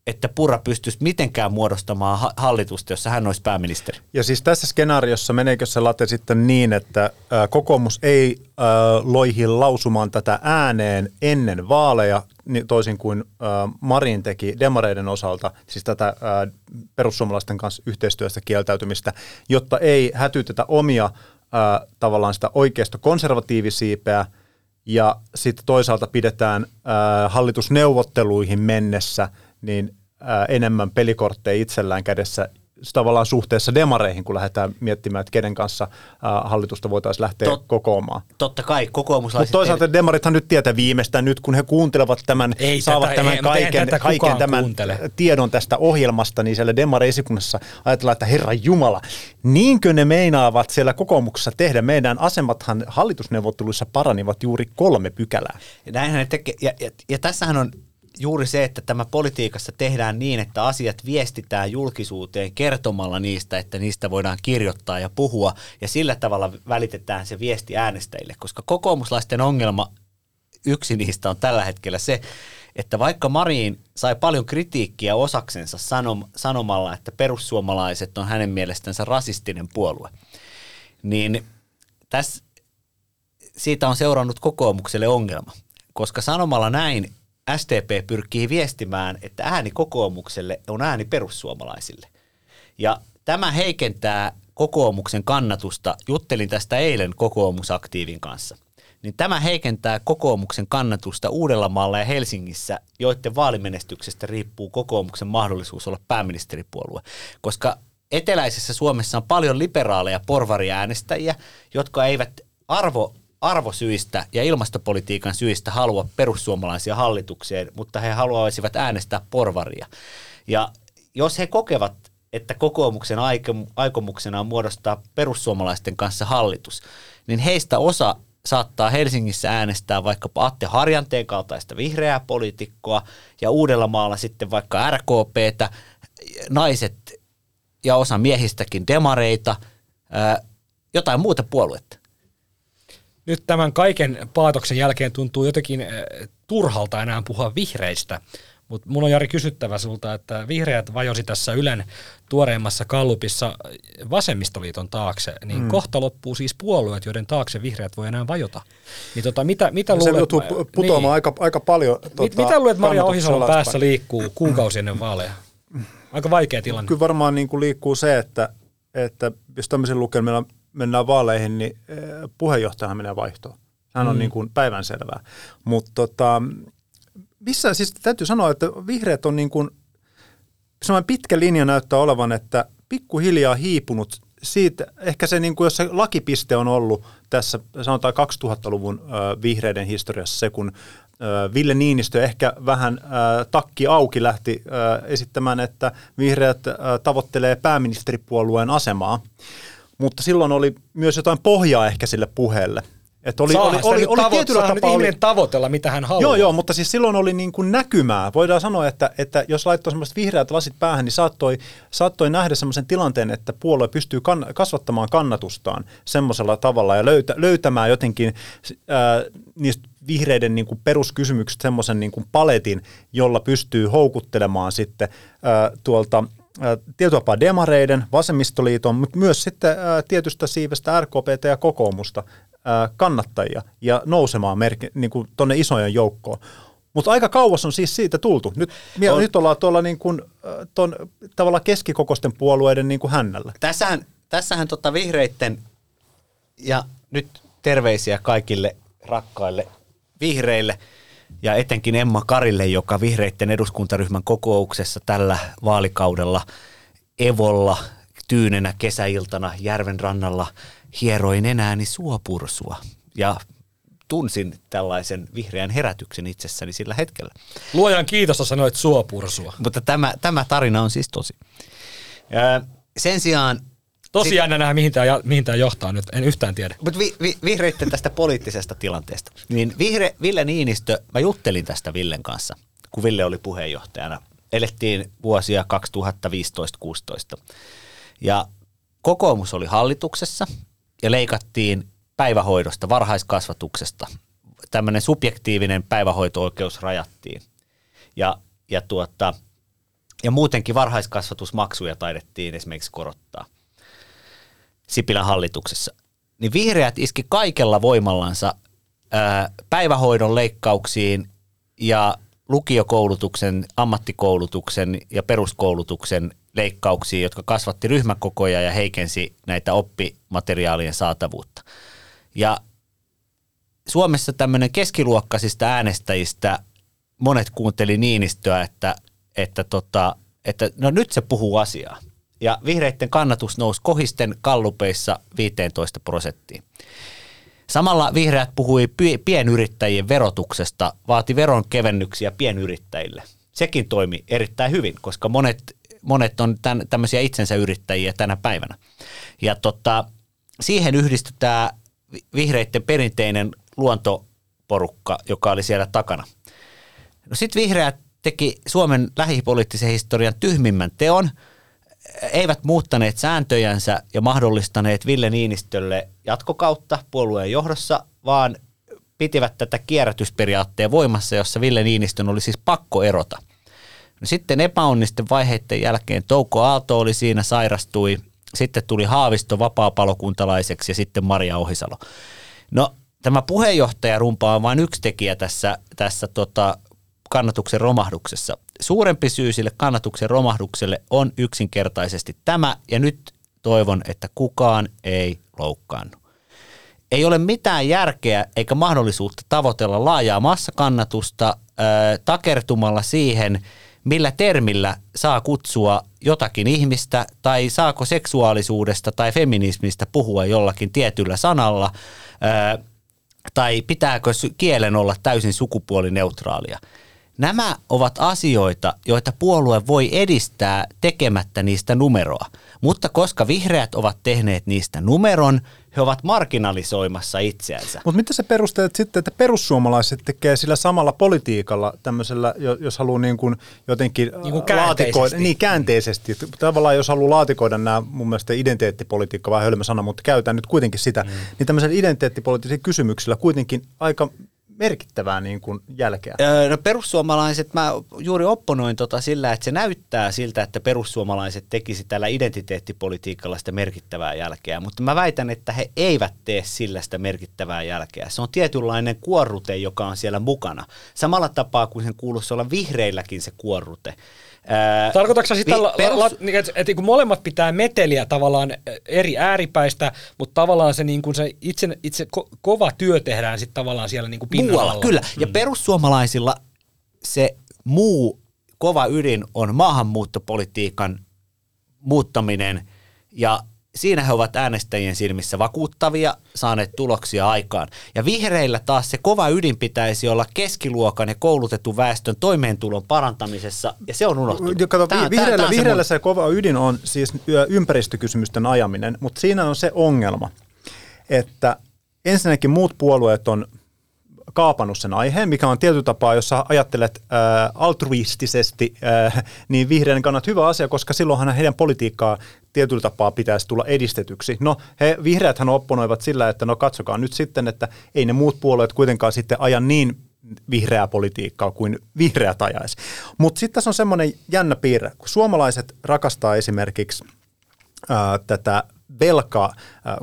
että Purra pystyisi mitenkään muodostamaan ha- hallitusta, jossa hän olisi pääministeri. Ja siis tässä skenaariossa meneekö se late sitten niin, että kokoomus ei loihi lausumaan tätä ääneen ennen vaaleja, toisin kuin Marin teki demareiden osalta, siis tätä perussuomalaisten kanssa yhteistyöstä kieltäytymistä, jotta ei hätytetä omia tavallaan sitä oikeasta konservatiivisiipeä, ja sitten toisaalta pidetään ää, hallitusneuvotteluihin mennessä niin ää, enemmän pelikortteja itsellään kädessä tavallaan suhteessa demareihin, kun lähdetään miettimään, että kenen kanssa hallitusta voitaisiin lähteä Tot- kokoamaan. Totta kai Mutta kokoomuslaiset... toisaalta demarithan nyt tietää viimeistään nyt, kun he kuuntelevat tämän, Ei saavat tätä- tämän ei, mutta kaiken, tätä kaiken tämän kuuntele. tiedon tästä ohjelmasta, niin siellä demari-esikunnassa ajatellaan, että Herra Jumala, niinkö ne meinaavat siellä kokoomuksessa tehdä? Meidän asemathan hallitusneuvotteluissa paranivat juuri kolme pykälää. Ja, näinhän ne tekee. Ja, ja, ja tässähän on juuri se, että tämä politiikassa tehdään niin, että asiat viestitään julkisuuteen kertomalla niistä, että niistä voidaan kirjoittaa ja puhua, ja sillä tavalla välitetään se viesti äänestäjille, koska kokoomuslaisten ongelma, yksi niistä on tällä hetkellä se, että vaikka Marin sai paljon kritiikkiä osaksensa sanom, sanomalla, että perussuomalaiset on hänen mielestänsä rasistinen puolue, niin tässä siitä on seurannut kokoomukselle ongelma, koska sanomalla näin SDP pyrkii viestimään, että ääni kokoomukselle on ääni perussuomalaisille. Ja tämä heikentää kokoomuksen kannatusta. Juttelin tästä eilen kokoomusaktiivin kanssa. Niin tämä heikentää kokoomuksen kannatusta Uudellamaalla ja Helsingissä, joiden vaalimenestyksestä riippuu kokoomuksen mahdollisuus olla pääministeripuolue. Koska eteläisessä Suomessa on paljon liberaaleja porvariäänestäjiä, jotka eivät arvo arvosyistä ja ilmastopolitiikan syistä halua perussuomalaisia hallitukseen, mutta he haluaisivat äänestää porvaria. Ja jos he kokevat, että kokoomuksen aiko- aikomuksena on muodostaa perussuomalaisten kanssa hallitus, niin heistä osa saattaa Helsingissä äänestää vaikkapa Atte Harjanteen kaltaista vihreää poliitikkoa ja Uudellamaalla sitten vaikka RKPtä, naiset ja osa miehistäkin demareita, jotain muuta puoluetta. Nyt tämän kaiken paatoksen jälkeen tuntuu jotenkin äh, turhalta enää puhua vihreistä, mutta mun on Jari kysyttävä sulta, että vihreät vajosi tässä Ylen tuoreimmassa kallupissa vasemmistoliiton taakse, niin mm. kohta loppuu siis puolueet, joiden taakse vihreät voi enää vajota. Niin tota, mitä, mitä Se luulet, joutuu pu- putoamaan niin. aika, aika paljon. Mit, tota, mitä luulet Maria Ohisalon päässä liikkuu kuukausi ennen vaaleja? Aika vaikea tilanne. Kyllä varmaan niin kuin liikkuu se, että, että jos tämmöisen lukemilla mennään vaaleihin, niin eh, puheenjohtajahan menee vaihtoon. Hän on mm. niin kuin päivänselvää. Mutta tota, missä siis täytyy sanoa, että vihreät on niin kuin, semmoinen pitkä linja näyttää olevan, että pikkuhiljaa hiipunut siitä, ehkä se, niin kuin, jos se lakipiste on ollut tässä, sanotaan 2000-luvun ö, vihreiden historiassa se, kun Ville Niinistö ehkä vähän takki auki lähti esittämään, että vihreät tavoittelee pääministeripuolueen asemaa. Mutta silloin oli myös jotain pohjaa ehkä sille puheelle. Että oli, oli, oli, oli tavo- tietyllä tapaa ihminen oli, tavoitella, mitä hän haluaa. Joo, joo, mutta siis silloin oli niin kuin näkymää. Voidaan sanoa, että, että jos laittoi semmoiset vihreät lasit päähän, niin saattoi, saattoi nähdä semmoisen tilanteen, että puolue pystyy kan, kasvattamaan kannatustaan semmoisella tavalla ja löytä, löytämään jotenkin ää, niistä vihreiden niin kuin peruskysymykset semmoisen niin kuin paletin, jolla pystyy houkuttelemaan sitten ää, tuolta tietyllä demareiden, vasemmistoliiton, mutta myös sitten tietystä siivestä RKPT ja kokoomusta kannattajia ja nousemaan merki, niin kuin tonne isojen joukkoon. Mutta aika kauas on siis siitä tultu. Nyt, on. nyt ollaan tuolla niin kuin, ton, tavallaan keskikokoisten puolueiden niin kuin hännällä. Tässähän, tässähän tota vihreitten, ja nyt terveisiä kaikille rakkaille vihreille, ja etenkin Emma Karille, joka vihreitten eduskuntaryhmän kokouksessa tällä vaalikaudella Evolla tyynenä kesäiltana järven rannalla – hieroin enääni suopursua ja tunsin tällaisen vihreän herätyksen itsessäni sillä hetkellä. Luojan kiitosta sanoit suopursua. Mutta tämä, tämä tarina on siis tosi. Sen sijaan... Tosi jännä mihin tämä, mihin tämä johtaa nyt, en yhtään tiedä. Mutta vi, vi, vihreitten tästä poliittisesta tilanteesta. Niin vihre, Ville Niinistö, mä juttelin tästä Villen kanssa, kun Ville oli puheenjohtajana. Elettiin vuosia 2015-16. Ja kokoomus oli hallituksessa ja leikattiin päivähoidosta, varhaiskasvatuksesta. Tämmöinen subjektiivinen päivähoito-oikeus rajattiin. Ja, ja, tuota, ja muutenkin varhaiskasvatusmaksuja taidettiin esimerkiksi korottaa Sipilän hallituksessa. Niin vihreät iski kaikella voimallansa päivähoidon leikkauksiin ja lukiokoulutuksen, ammattikoulutuksen ja peruskoulutuksen leikkauksiin, jotka kasvatti ryhmäkokoja ja heikensi näitä oppimateriaalien saatavuutta. Ja Suomessa tämmöinen keskiluokkaisista äänestäjistä monet kuunteli Niinistöä, että, että, tota, että no nyt se puhuu asiaa. Ja vihreiden kannatus nousi kohisten kallupeissa 15 prosenttiin. Samalla vihreät puhui pienyrittäjien verotuksesta, vaati veronkevennyksiä pienyrittäjille. Sekin toimi erittäin hyvin, koska monet monet on tämän, tämmöisiä itsensä yrittäjiä tänä päivänä. Ja tota, siihen yhdistytään vihreiden perinteinen luontoporukka, joka oli siellä takana. No sitten vihreät teki Suomen lähipoliittisen historian tyhmimmän teon, eivät muuttaneet sääntöjänsä ja mahdollistaneet Ville Niinistölle jatkokautta puolueen johdossa, vaan pitivät tätä kierrätysperiaatteen voimassa, jossa Ville Niinistön oli siis pakko erota. No sitten epäonnisten vaiheiden jälkeen Touko Aalto oli siinä, sairastui. Sitten tuli Haavisto vapaapalokuntalaiseksi ja sitten Maria Ohisalo. No tämä puheenjohtajarumpa on vain yksi tekijä tässä, tässä tota, kannatuksen romahduksessa. Suurempi syy sille kannatuksen romahdukselle on yksinkertaisesti tämä, ja nyt toivon, että kukaan ei loukkaannu. Ei ole mitään järkeä eikä mahdollisuutta tavoitella laajaa massakannatusta äh, takertumalla siihen – millä termillä saa kutsua jotakin ihmistä tai saako seksuaalisuudesta tai feminismistä puhua jollakin tietyllä sanalla tai pitääkö kielen olla täysin sukupuolineutraalia. Nämä ovat asioita, joita puolue voi edistää tekemättä niistä numeroa. Mutta koska vihreät ovat tehneet niistä numeron, he ovat marginalisoimassa itseänsä. Mutta mitä se perusteet sitten, että perussuomalaiset tekee sillä samalla politiikalla tämmöisellä, jos haluaa niin kuin jotenkin niin kuin laatikoida, niin käänteisesti. Tavallaan jos haluaa laatikoida nämä mun mielestä identiteettipolitiikka, vähän hölmö sana, mutta käytän nyt kuitenkin sitä, mm. niin tämmöisellä identiteettipoliittisilla kysymyksillä kuitenkin aika merkittävää niin kuin jälkeä? No perussuomalaiset, mä juuri opponoin tota sillä, että se näyttää siltä, että perussuomalaiset tekisi tällä identiteettipolitiikalla sitä merkittävää jälkeä, mutta mä väitän, että he eivät tee sillä sitä merkittävää jälkeä. Se on tietynlainen kuorrute, joka on siellä mukana. Samalla tapaa kuin sen kuuluisi olla vihreilläkin se kuorrute. Tarkoitatko sitä, vi- perus... la, niin, että, että kun molemmat pitää meteliä tavallaan eri ääripäistä, mutta tavallaan se, niin kuin se itse, itse ko- kova työ tehdään sitten tavallaan siellä niin kuin Muualla, alla. kyllä. Ja mm. perussuomalaisilla se muu kova ydin on maahanmuuttopolitiikan muuttaminen ja siinä he ovat äänestäjien silmissä vakuuttavia, saaneet tuloksia aikaan. Ja vihreillä taas se kova ydin pitäisi olla keskiluokan ja koulutetun väestön toimeentulon parantamisessa, ja se on unohtunut. Kato, tää- vihreällä, tää on se mun- se kova ydin on siis ympäristökysymysten ajaminen, mutta siinä on se ongelma, että ensinnäkin muut puolueet on kaapannut sen aiheen, mikä on tietyllä tapaa, jos sä ajattelet äh, altruistisesti, äh, niin vihreän kannat hyvä asia, koska silloinhan heidän politiikkaa tietyllä tapaa pitäisi tulla edistetyksi. No, he, vihreäthän opponoivat sillä, että no katsokaa nyt sitten, että ei ne muut puolueet kuitenkaan sitten aja niin vihreää politiikkaa kuin vihreät ajaisi. Mutta sitten tässä on semmoinen jännä piirre, kun suomalaiset rakastaa esimerkiksi ää, tätä velkaa,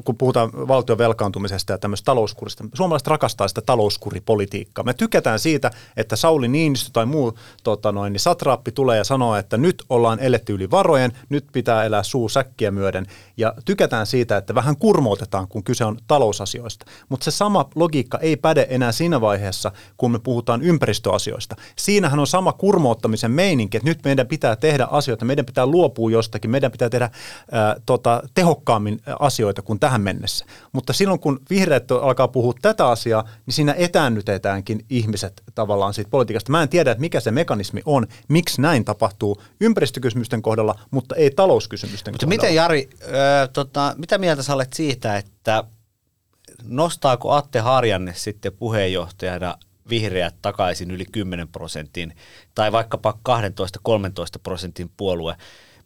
kun puhutaan valtion velkaantumisesta ja tämmöistä talouskurista. Suomalaiset rakastaa sitä talouskuripolitiikkaa. Me tykätään siitä, että Sauli Niinistö tai muu tota noin, niin satraappi tulee ja sanoo, että nyt ollaan eletty yli varojen, nyt pitää elää suu säkkiä myöden. Ja tykätään siitä, että vähän kurmoutetaan, kun kyse on talousasioista. Mutta se sama logiikka ei päde enää siinä vaiheessa, kun me puhutaan ympäristöasioista. Siinähän on sama kurmouttamisen meininki, että nyt meidän pitää tehdä asioita, meidän pitää luopua jostakin, meidän pitää tehdä ää, tota, tehokkaammin asioita kuin tähän mennessä. Mutta silloin kun vihreät alkaa puhua tätä asiaa, niin siinä etäännytetäänkin ihmiset tavallaan siitä politiikasta. Mä en tiedä, että mikä se mekanismi on, miksi näin tapahtuu ympäristökysymysten kohdalla, mutta ei talouskysymysten Mutta kohdalla. miten Jari, ö, tota, mitä mieltä sä olet siitä, että nostaako Atte Harjanne sitten puheenjohtajana vihreät takaisin yli 10 prosentin tai vaikkapa 12-13 prosentin puolue,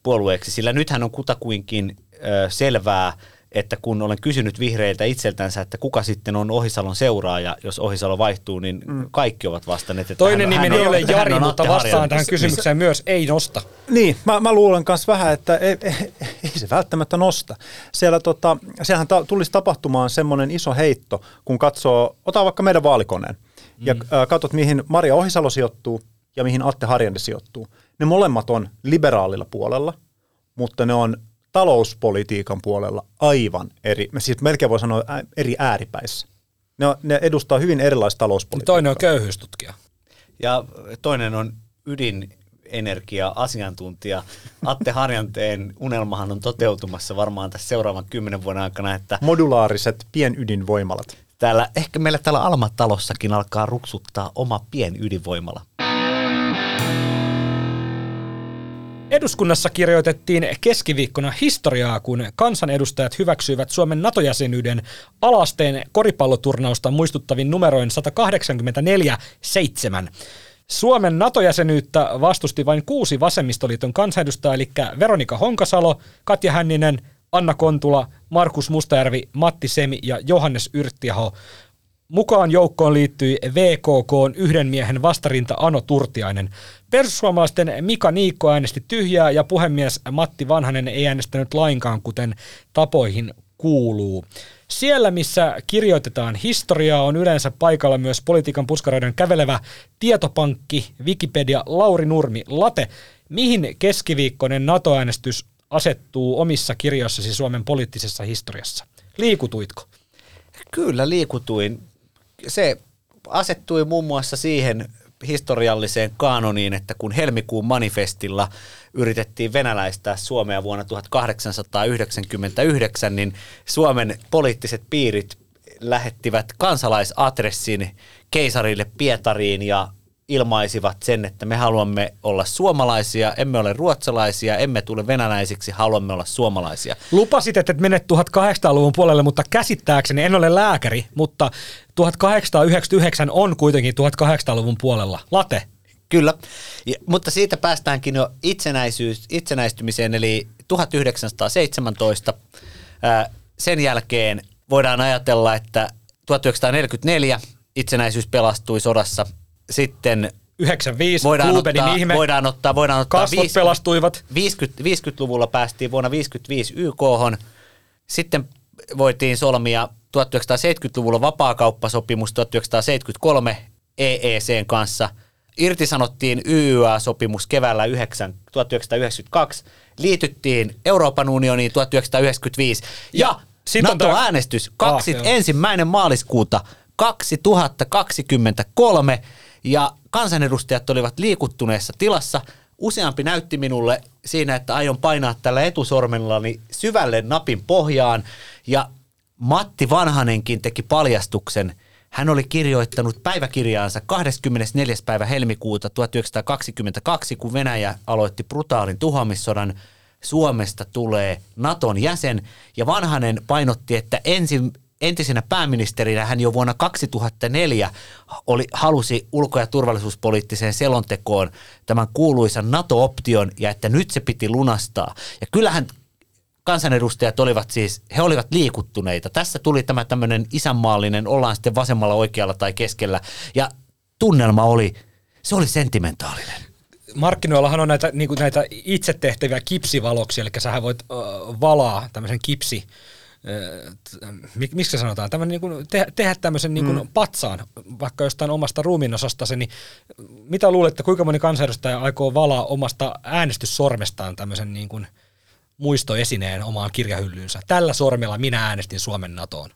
puolueeksi, sillä nythän on kutakuinkin ö, selvää, että kun olen kysynyt vihreiltä itseltänsä, että kuka sitten on Ohisalon seuraaja, jos Ohisalo vaihtuu, niin mm. kaikki ovat vastanneet, että Toinen hän, hän ei on, ole Jari, on mutta vastaan tähän kysymykseen myös ei nosta. Niin, mä, mä luulen myös vähän, että ei, ei, ei se välttämättä nosta. Siellä tota, siellähän ta, tulisi tapahtumaan semmoinen iso heitto, kun katsoo, ota vaikka meidän vaalikoneen, mm. ja äh, katsot mihin Maria Ohisalo sijoittuu ja mihin Atte Harjanne sijoittuu. Ne molemmat on liberaalilla puolella, mutta ne on talouspolitiikan puolella aivan eri, mä siis melkein voi sanoa eri ääripäissä. Ne, on, ne edustaa hyvin erilaista talouspolitiikkaa. Toinen on köyhyystutkija. Ja toinen on ydinenergia-asiantuntija. Atte Harjanteen unelmahan on toteutumassa varmaan tässä seuraavan kymmenen vuoden aikana, että Modulaariset pienydinvoimalat. täällä, ehkä meillä täällä Alma-talossakin alkaa ruksuttaa oma pienydinvoimala. Eduskunnassa kirjoitettiin keskiviikkona historiaa, kun kansanedustajat hyväksyivät Suomen NATO-jäsenyyden alasteen koripalloturnausta muistuttavin numeroin 184-7. Suomen NATO-jäsenyyttä vastusti vain kuusi vasemmistoliiton kansanedustajaa, eli Veronika Honkasalo, Katja Hänninen, Anna Kontula, Markus Mustajärvi, Matti Semi ja Johannes Yrttiaho. Mukaan joukkoon liittyi VKK yhden miehen vastarinta Ano Turtiainen. Perussuomalaisten Mika Niikko äänesti tyhjää ja puhemies Matti Vanhanen ei äänestänyt lainkaan, kuten tapoihin kuuluu. Siellä, missä kirjoitetaan historiaa, on yleensä paikalla myös politiikan puskaroiden kävelevä tietopankki, Wikipedia, Lauri Nurmi, Late. Mihin keskiviikkoinen NATO-äänestys asettuu omissa kirjoissasi Suomen poliittisessa historiassa? Liikutuitko? Kyllä liikutuin. Se asettui muun muassa siihen historialliseen kanoniin, että kun helmikuun manifestilla yritettiin venäläistää Suomea vuonna 1899, niin Suomen poliittiset piirit lähettivät kansalaisadressin keisarille Pietariin ja ilmaisivat sen, että me haluamme olla suomalaisia, emme ole ruotsalaisia, emme tule venäläisiksi, haluamme olla suomalaisia. Lupasit, että et menet 1800-luvun puolelle, mutta käsittääkseni, en ole lääkäri, mutta 1899 on kuitenkin 1800-luvun puolella. Late. Kyllä, ja, mutta siitä päästäänkin jo itsenäisyys, itsenäistymiseen, eli 1917. Ää, sen jälkeen voidaan ajatella, että 1944 itsenäisyys pelastui sodassa. Sitten 95, voidaan Klubenin ottaa, ihme, voidaan ottaa, voidaan ottaa kasvot viis- pelastuivat. 50, 50-luvulla päästiin vuonna 55 YK. Sitten voitiin solmia 1970-luvulla vapaakauppasopimus 1973 EECn kanssa. Irtisanottiin YYA-sopimus keväällä 9, 1992. Liityttiin Euroopan unioniin 1995. Ja, Ja sit on tää- NATO-äänestys kaksi, Ah, ensimmäinen maaliskuuta 2023 ja kansanedustajat olivat liikuttuneessa tilassa. useampi näytti minulle siinä, että aion painaa tällä etusormellani syvälle napin pohjaan ja Matti Vanhanenkin teki paljastuksen. Hän oli kirjoittanut päiväkirjaansa 24. päivä helmikuuta 1922, kun Venäjä aloitti brutaalin tuhoamissodan. Suomesta tulee Naton jäsen ja Vanhanen painotti, että ensin, entisenä pääministerinä hän jo vuonna 2004 oli, halusi ulko- ja turvallisuuspoliittiseen selontekoon tämän kuuluisan NATO-option ja että nyt se piti lunastaa. Ja kyllähän kansanedustajat olivat siis, he olivat liikuttuneita. Tässä tuli tämä tämmöinen isänmaallinen, ollaan sitten vasemmalla, oikealla tai keskellä. Ja tunnelma oli, se oli sentimentaalinen. Markkinoillahan on näitä, niin näitä itse tehtäviä kipsivaloksia, eli sähän voit äh, valaa tämmöisen kipsi, mik, miksi se sanotaan, tämmöinen niin kuin te, tehdä tämmöisen niin kuin mm. patsaan, vaikka jostain omasta ruumiinosastasi, niin mitä luulette, kuinka moni kansanedustaja aikoo valaa omasta äänestyssormestaan tämmöisen niin kuin muistoesineen omaan kirjahyllyynsä? Tällä sormella minä äänestin Suomen NATOon.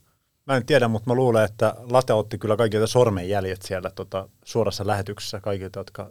Mä en tiedä, mutta mä luulen, että Late otti kyllä kaikilta sormenjäljet siellä tota, suorassa lähetyksessä kaikilta, jotka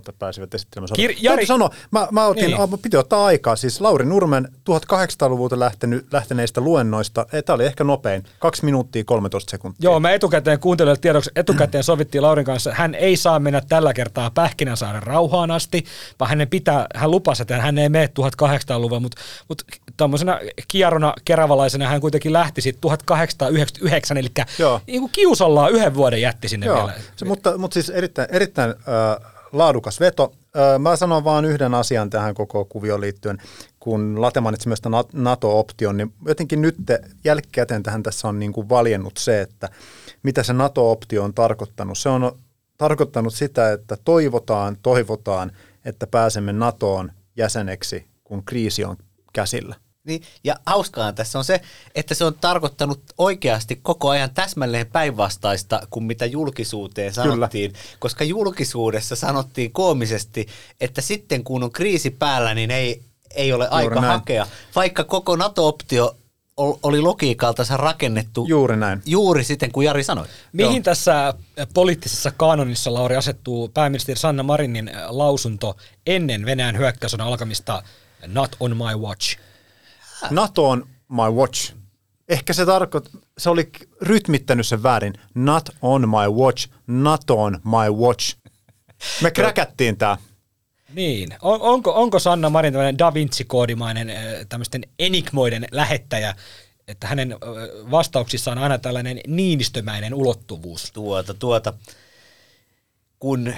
tuota, pääsivät esittelemään. Kir- Jari... Sano, mä, mä otin, niin. piti ottaa aikaa, siis Lauri Nurmen 1800-luvulta lähtenyt, lähteneistä luennoista, eh, tämä oli ehkä nopein, 2 minuuttia 13 sekuntia. Joo, mä etukäteen kuuntelijoille tiedoksi, etukäteen sovittiin Laurin kanssa, hän ei saa mennä tällä kertaa Pähkinänsaaren rauhaan asti, vaan hänen pitää, hän lupasi, että hän ei mene 1800-luvulla, mutta, mutta tämmöisenä kierrona keravalaisena hän kuitenkin lähti sitten 1899, eli Joo. niin kuin kiusallaan yhden vuoden jätti sinne Joo. vielä. Se, mutta, mutta siis erittäin, erittäin äh, laadukas veto. Mä sanon vain yhden asian tähän koko kuvioon liittyen, kun Late mainitsi myös NATO-option, niin jotenkin nyt jälkikäteen tähän tässä on niin kuin valjennut se, että mitä se NATO-optio on tarkoittanut. Se on tarkoittanut sitä, että toivotaan, toivotaan, että pääsemme NATOon jäseneksi, kun kriisi on käsillä. Niin, ja hauskaa tässä on se, että se on tarkoittanut oikeasti koko ajan täsmälleen päinvastaista kuin mitä julkisuuteen sanottiin, Kyllä. koska julkisuudessa sanottiin koomisesti, että sitten kun on kriisi päällä, niin ei, ei ole Juuri aika näin. hakea, vaikka koko NATO-optio oli logiikalta rakennettu juuri näin. Juuri siten kuin Jari sanoi. Mihin Joo. tässä poliittisessa kanonissa, Lauri, asettuu pääministeri Sanna Marinin lausunto ennen Venäjän hyökkäysodan alkamista Not on my watch? NATO on my watch. Ehkä se tarkoit, se oli rytmittänyt sen väärin. Not on my watch, NATO on my watch. Me kräkättiin tää. Niin. On, onko, onko Sanna Marin tämmöinen Da Vinci-koodimainen tämmöisten enigmoiden lähettäjä, että hänen vastauksissaan on aina tällainen niinistömäinen ulottuvuus? Tuota, tuota. Kun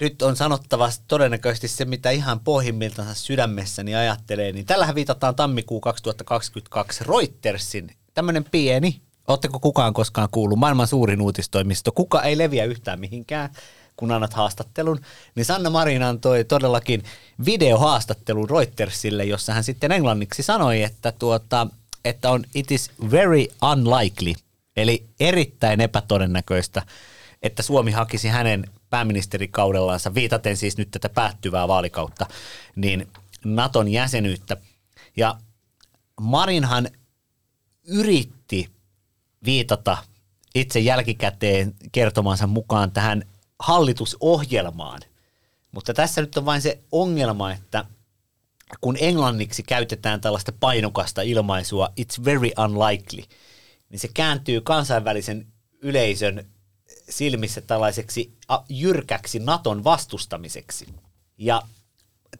nyt on sanottava todennäköisesti se, mitä ihan pohjimmiltansa sydämessäni ajattelee, niin tällähän viitataan tammikuu 2022 Reutersin, tämmöinen pieni, Oletteko kukaan koskaan kuullut, maailman suurin uutistoimisto, kuka ei leviä yhtään mihinkään, kun annat haastattelun, niin Sanna Marin antoi todellakin videohaastattelun Reutersille, jossa hän sitten englanniksi sanoi, että, tuota, että on it is very unlikely, eli erittäin epätodennäköistä, että Suomi hakisi hänen pääministerikaudellansa, viitaten siis nyt tätä päättyvää vaalikautta, niin Naton jäsenyyttä. Ja Marinhan yritti viitata itse jälkikäteen kertomansa mukaan tähän hallitusohjelmaan. Mutta tässä nyt on vain se ongelma, että kun englanniksi käytetään tällaista painokasta ilmaisua, it's very unlikely, niin se kääntyy kansainvälisen yleisön silmissä tällaiseksi jyrkäksi Naton vastustamiseksi. Ja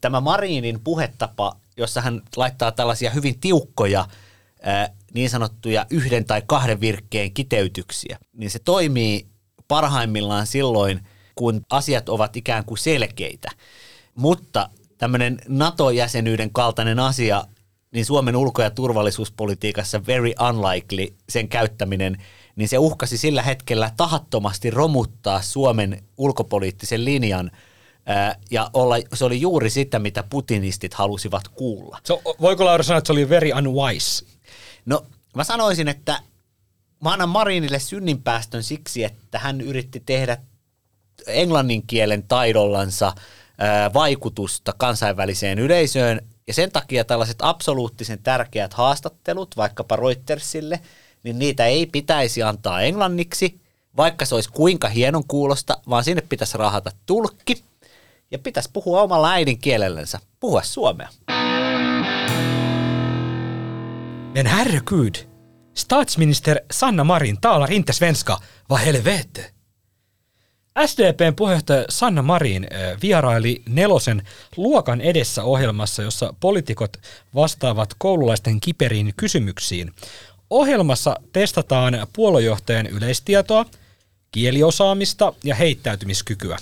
tämä Marinin puhetapa, jossa hän laittaa tällaisia hyvin tiukkoja niin sanottuja yhden tai kahden virkkeen kiteytyksiä, niin se toimii parhaimmillaan silloin, kun asiat ovat ikään kuin selkeitä. Mutta tämmöinen NATO-jäsenyyden kaltainen asia, niin Suomen ulko- ja turvallisuuspolitiikassa very unlikely sen käyttäminen – niin se uhkasi sillä hetkellä tahattomasti romuttaa Suomen ulkopoliittisen linjan ja olla, se oli juuri sitä, mitä putinistit halusivat kuulla. So, voiko Laura sanoa, että se oli very unwise? No mä sanoisin, että mä annan Marinille synninpäästön siksi, että hän yritti tehdä englannin kielen taidollansa vaikutusta kansainväliseen yleisöön, ja sen takia tällaiset absoluuttisen tärkeät haastattelut, vaikkapa Reutersille – niin niitä ei pitäisi antaa englanniksi, vaikka se olisi kuinka hienon kuulosta, vaan sinne pitäisi rahata tulkki. Ja pitäisi puhua omalla äidinkielellensä, puhua suomea. Men herregud, statsminister Sanna Marin talar inte svenska, vad helvete. SDPn puheenjohtaja Sanna Marin ö, vieraili nelosen luokan edessä ohjelmassa, jossa poliitikot vastaavat koululaisten kiperiin kysymyksiin. Ohjelmassa testataan puoluejohtajan yleistietoa, kieliosaamista ja heittäytymiskykyä.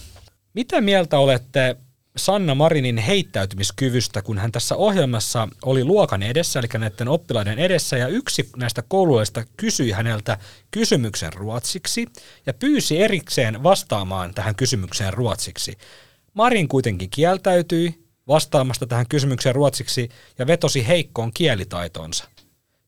Mitä mieltä olette Sanna Marinin heittäytymiskyvystä, kun hän tässä ohjelmassa oli luokan edessä, eli näiden oppilaiden edessä, ja yksi näistä koululaisista kysyi häneltä kysymyksen ruotsiksi ja pyysi erikseen vastaamaan tähän kysymykseen ruotsiksi. Marin kuitenkin kieltäytyi vastaamasta tähän kysymykseen ruotsiksi ja vetosi heikkoon kielitaitonsa.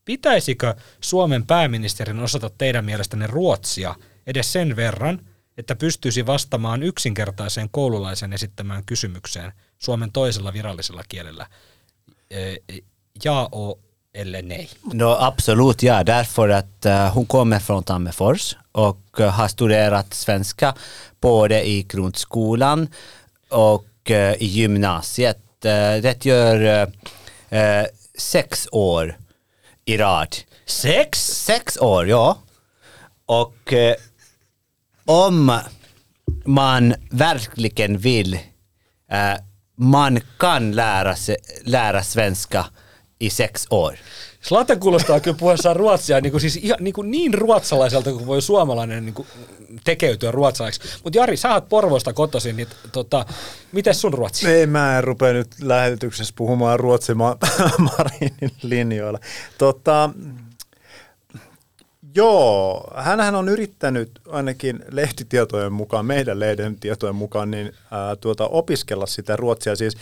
Pitäisikö Suomen pääministerin osata teidän mielestänne ruotsia edes sen verran, että pystyisi vastaamaan yksinkertaiseen koululaisen esittämään kysymykseen Suomen toisella virallisella kielellä? Eh, Ja o eller nej? No absolut ja, därför att uh, hon kommer från Tammerfors och uh, har studerat svenska både i grundskolan och uh, i gymnasiet. Det gör sex år i rad. Sex? Sex år, ja. Och eh, om man verkligen vill, eh, man kan lära, sig lära svenska i sex år. Slatan kuulostaa kyllä puheessaan ruotsia niin, kuin siis ihan, niin, kuin niin ruotsalaiselta kuin voi suomalainen niin kuin tekeytyä ruotsalaisiksi. Mutta Jari, sä oot Porvosta kotoisin, niin tota, miten sun ruotsi? Ei, mä en rupea nyt lähetyksessä puhumaan Ruotsin ma- [laughs] Marinin linjoilla. Tota, joo, hänhän on yrittänyt ainakin lehtitietojen mukaan, meidän lehden tietojen mukaan, niin ää, tuota, opiskella sitä ruotsia. Siis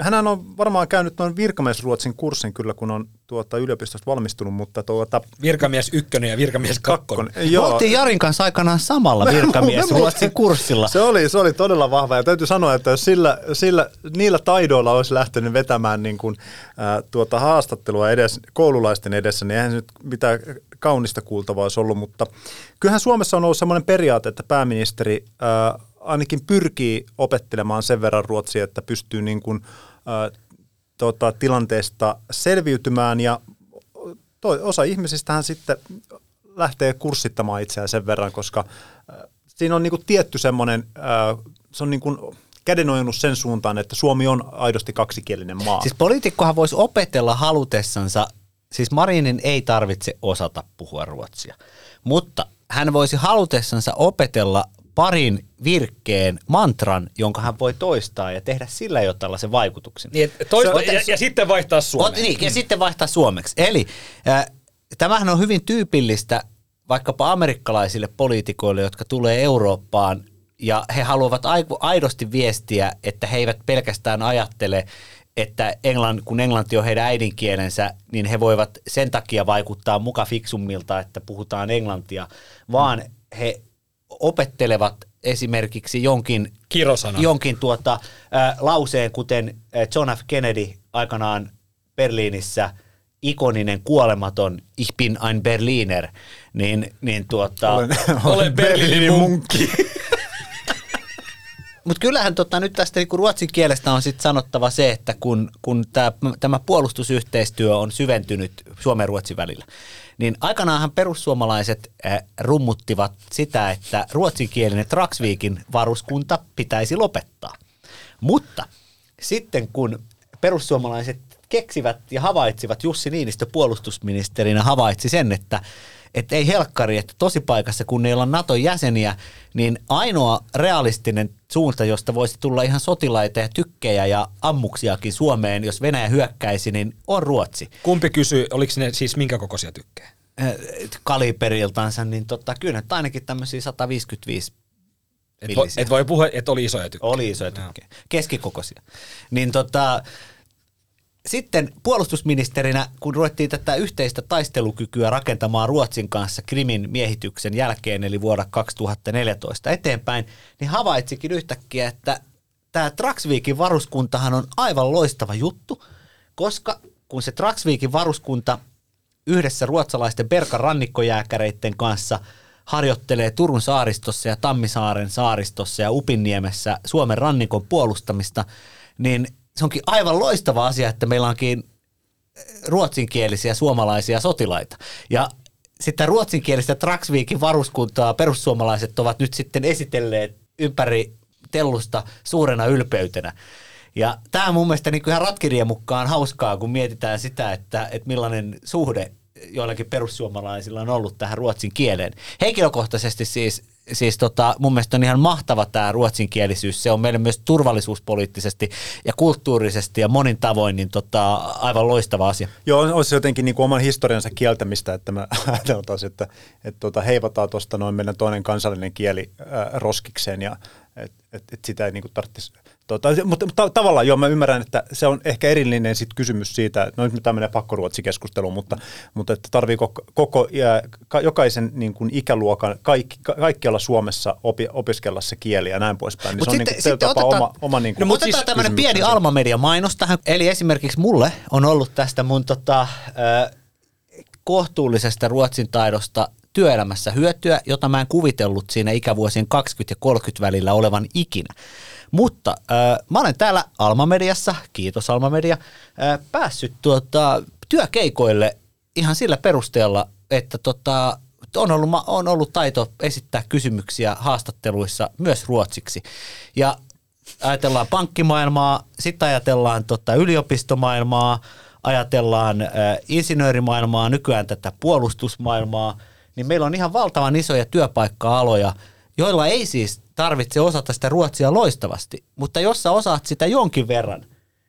hän on varmaan käynyt noin virkamiesruotsin kurssin kyllä, kun on tuota, yliopistosta valmistunut, mutta tuota, Virkamies ykkönen ja virkamies kakkonen. Me oltiin Jarin kanssa aikanaan samalla [laughs] virkamies Ruotsin kurssilla. Se oli, se oli todella vahva ja täytyy sanoa, että jos sillä, sillä, niillä taidoilla olisi lähtenyt vetämään niin kuin, ää, tuota haastattelua edes, koululaisten edessä, niin eihän se nyt mitään kaunista kuultavaa olisi ollut, mutta kyllähän Suomessa on ollut sellainen periaate, että pääministeri ää, ainakin pyrkii opettelemaan sen verran ruotsia, että pystyy niin kuin, ää, tota, tilanteesta selviytymään ja toi, osa ihmisistähän sitten lähtee kurssittamaan itseään sen verran, koska äh, siinä on niinku tietty semmoinen, äh, se on niinku kädenojennus sen suuntaan, että Suomi on aidosti kaksikielinen maa. Siis poliitikkohan voisi opetella halutessansa, siis Marinin ei tarvitse osata puhua ruotsia, mutta hän voisi halutessansa opetella parin virkkeen mantran, jonka hän voi toistaa ja tehdä sillä jo tällaisen vaikutuksen. Niin, toista, Se- ja, ja, sitten vaihtaa Suomeen. Ot, niin, ja sitten vaihtaa suomeksi. Eli äh, tämähän on hyvin tyypillistä vaikkapa amerikkalaisille poliitikoille, jotka tulee Eurooppaan ja he haluavat aidosti viestiä, että he eivät pelkästään ajattele, että Englann, kun englanti on heidän äidinkielensä, niin he voivat sen takia vaikuttaa muka fiksummilta, että puhutaan englantia, vaan he opettelevat esimerkiksi jonkin Kirosana. jonkin tuota, lauseen, kuten John F. Kennedy aikanaan Berliinissä ikoninen kuolematon Ich bin ein Berliner, niin, niin tuota, olen, Olen Berliinin munkki. [laughs] mutta kyllähän tota, nyt tästä niinku ruotsin kielestä on sit sanottava se, että kun, kun tää, tämä puolustusyhteistyö on syventynyt Suomen ja Ruotsin välillä, niin aikanaanhan perussuomalaiset äh, rummuttivat sitä, että ruotsinkielinen Traksviikin varuskunta pitäisi lopettaa. Mutta sitten kun perussuomalaiset keksivät ja havaitsivat, Jussi Niinistö puolustusministerinä havaitsi sen, että että ei helkkari, että tosipaikassa, kun ei olla Naton jäseniä, niin ainoa realistinen suunta, josta voisi tulla ihan sotilaita ja tykkejä ja ammuksiakin Suomeen, jos Venäjä hyökkäisi, niin on Ruotsi. Kumpi kysyy, oliko ne siis minkä kokoisia tykkejä? Kaliberiltansa, niin tota, kyllä nyt ainakin tämmöisiä 155 Et voi, et voi puhua, että oli isoja tykkejä. Oli isoja tykkejä. Keskikokoisia. Niin tota, sitten puolustusministerinä, kun ruvettiin tätä yhteistä taistelukykyä rakentamaan Ruotsin kanssa Krimin miehityksen jälkeen, eli vuonna 2014 eteenpäin, niin havaitsikin yhtäkkiä, että tämä Traksviikin varuskuntahan on aivan loistava juttu, koska kun se Traksviikin varuskunta yhdessä ruotsalaisten Berkan rannikkojääkäreiden kanssa harjoittelee Turun saaristossa ja Tammisaaren saaristossa ja Upinniemessä Suomen rannikon puolustamista, niin se onkin aivan loistava asia, että meillä onkin ruotsinkielisiä suomalaisia sotilaita. Ja sitten ruotsinkielistä Traksviikin varuskuntaa perussuomalaiset ovat nyt sitten esitelleet ympäri tellusta suurena ylpeytenä. Ja tämä on mun mielestä niin ihan ratkirjan mukaan hauskaa, kun mietitään sitä, että, että millainen suhde joillakin perussuomalaisilla on ollut tähän ruotsin kieleen. Henkilökohtaisesti siis, siis tota, mun mielestä on ihan mahtava tämä ruotsinkielisyys. Se on meille myös turvallisuuspoliittisesti ja kulttuurisesti ja monin tavoin niin tota, aivan loistava asia. Joo, on se jotenkin niin kuin oman historiansa kieltämistä, että me [laughs] ajatellaan, että, että tuota, heivataan tuosta noin meidän toinen kansallinen kieli äh, roskikseen ja että et, et sitä ei niin kuin tarvitsisi Tota, mutta, mutta tavallaan joo, mä ymmärrän, että se on ehkä erillinen sit kysymys siitä, että no nyt tämä menee pakkoruotsikeskusteluun, mutta, mutta että tarvii koko, ja, jokaisen niin kuin ikäluokan kaikki, kaikkialla Suomessa opi, opiskella se kieli ja näin poispäin. Niin se sitten, on niin sitten otetaan, oma, oma niin kuin, no, mutta otetaan tämmöinen pieni Alma mainos tähän. Eli esimerkiksi mulle on ollut tästä mun tota, äh, kohtuullisesta ruotsin taidosta työelämässä hyötyä, jota mä en kuvitellut siinä ikävuosien 20 ja 30 välillä olevan ikinä. Mutta äh, mä olen täällä Alma-mediassa, kiitos Alma-media, äh, päässyt tuota, työkeikoille ihan sillä perusteella, että tota, on, ollut, on ollut taito esittää kysymyksiä haastatteluissa myös ruotsiksi. Ja ajatellaan pankkimaailmaa, sitten ajatellaan tota, yliopistomaailmaa, ajatellaan äh, insinöörimaailmaa, nykyään tätä puolustusmaailmaa, niin meillä on ihan valtavan isoja työpaikka-aloja, joilla ei siis tarvitse osata sitä ruotsia loistavasti, mutta jos sä osaat sitä jonkin verran,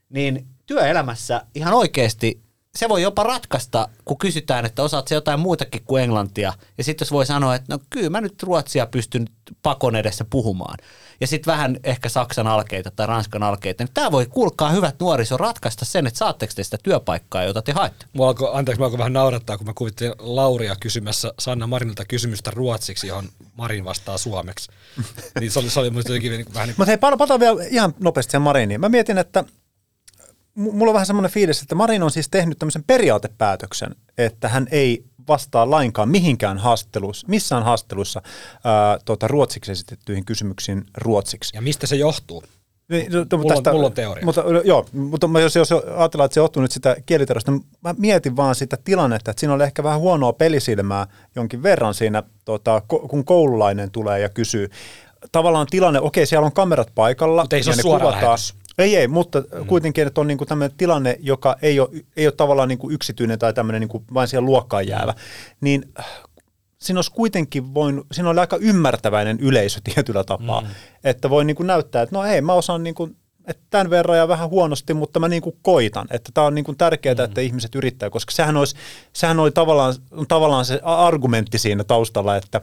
niin työelämässä ihan oikeasti se voi jopa ratkaista, kun kysytään, että osaat se jotain muutakin kuin englantia. Ja sitten jos voi sanoa, että no kyllä mä nyt ruotsia pystyn pakon edessä puhumaan. Ja sitten vähän ehkä Saksan alkeita tai Ranskan alkeita. Niin tämä voi, kuulkaa hyvät nuoriso, ratkaista sen, että saatteko te sitä työpaikkaa, jota te haette. Mua alkoi, anteeksi, mä alkoi vähän naurattaa, kun mä kuvittelin Lauria kysymässä Sanna Marinilta kysymystä ruotsiksi, johon Marin vastaa suomeksi. niin se oli, se oli jotenkin vähän niin Mutta hei, palataan vielä ihan nopeasti sen Mariniin. Mä mietin, että mulla on vähän semmoinen fiilis, että Marin on siis tehnyt tämmöisen periaatepäätöksen, että hän ei vastaa lainkaan mihinkään haastattelussa, missään haastattelussa ää, tuota, ruotsiksi esitettyihin kysymyksiin ruotsiksi. Ja mistä se johtuu? Niin, no, mulla, tästä, on, mulla on teoria. Mutta, joo, mutta jos, jos ajatellaan, että se johtuu nyt sitä kieliterosta, niin mä mietin vaan sitä tilannetta, että siinä oli ehkä vähän huonoa pelisilmää jonkin verran siinä, tota, kun koululainen tulee ja kysyy. Tavallaan tilanne, okei, siellä on kamerat paikalla. Mutta ei se ole suora kuvataan, lähetys. Ei, ei, mutta mm. kuitenkin, että on niin kuin tämmöinen tilanne, joka ei ole, ei ole tavallaan niin kuin yksityinen tai tämmöinen niin kuin vain siihen luokkaan jäävä, mm. niin äh, siinä olisi kuitenkin voinut, siinä oli aika ymmärtäväinen yleisö [laughs] tietyllä tapaa, mm. että voi niin kuin näyttää, että no hei, mä osaan niin kuin, että tämän verran ja vähän huonosti, mutta mä niin kuin koitan, että tämä on niin kuin tärkeää, mm. että ihmiset yrittää, koska sehän olisi, sehän oli tavallaan, tavallaan se argumentti siinä taustalla, että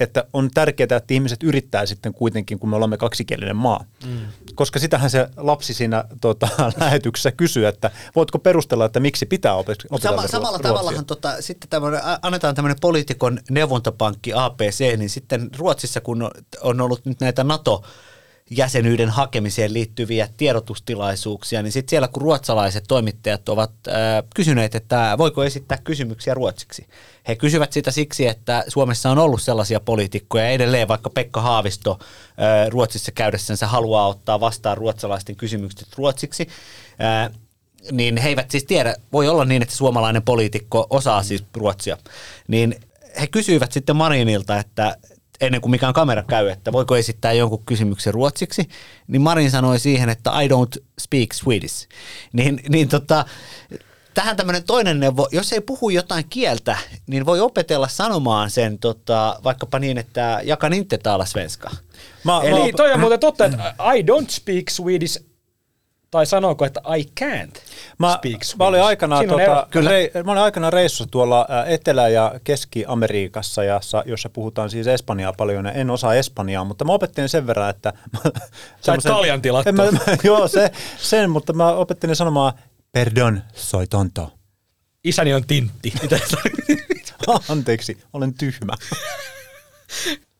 että on tärkeää, että ihmiset yrittää sitten kuitenkin, kun me olemme kaksikielinen maa. Mm. Koska sitähän se lapsi siinä tota, [laughs] lähetyksessä kysyy, että voitko perustella, että miksi pitää opetella Sama, Samalla ruotsia. tavallahan tota, sitten tämmönen, annetaan tämmöinen poliitikon neuvontapankki APC, niin sitten Ruotsissa, kun on ollut nyt näitä NATO- jäsenyyden hakemiseen liittyviä tiedotustilaisuuksia, niin sitten siellä kun ruotsalaiset toimittajat ovat äh, kysyneet, että voiko esittää kysymyksiä ruotsiksi. He kysyvät sitä siksi, että Suomessa on ollut sellaisia poliitikkoja edelleen, vaikka Pekka Haavisto äh, Ruotsissa käydessänsä haluaa ottaa vastaan ruotsalaisten kysymykset ruotsiksi. Äh, niin he eivät siis tiedä, voi olla niin, että suomalainen poliitikko osaa siis ruotsia. Niin he kysyivät sitten Marinilta, että ennen kuin mikään kamera käy, että voiko esittää jonkun kysymyksen ruotsiksi, niin Marin sanoi siihen, että I don't speak Swedish. Niin, niin tota, tähän tämmöinen toinen neuvo, jos ei puhu jotain kieltä, niin voi opetella sanomaan sen tota, vaikkapa niin, että jakan inte tala svenska. Mä, Eli, mä, toi on muuten totta, että I don't speak Swedish, tai sanooko, että I can't mä, speak Swedish. Mä olin aikanaan, tuota, rei, mä olin aikanaan reissussa tuolla Etelä- ja Keski-Amerikassa, jossa puhutaan siis Espanjaa paljon, ja en osaa Espanjaa, mutta mä opettelin sen verran, että... [laughs] Sä et kaljan tilattu. Mä, mä, [laughs] joo, se, sen, mutta mä opettelin sanomaan, perdon, soy tonto. Isäni on tintti. [laughs] Anteeksi, olen tyhmä.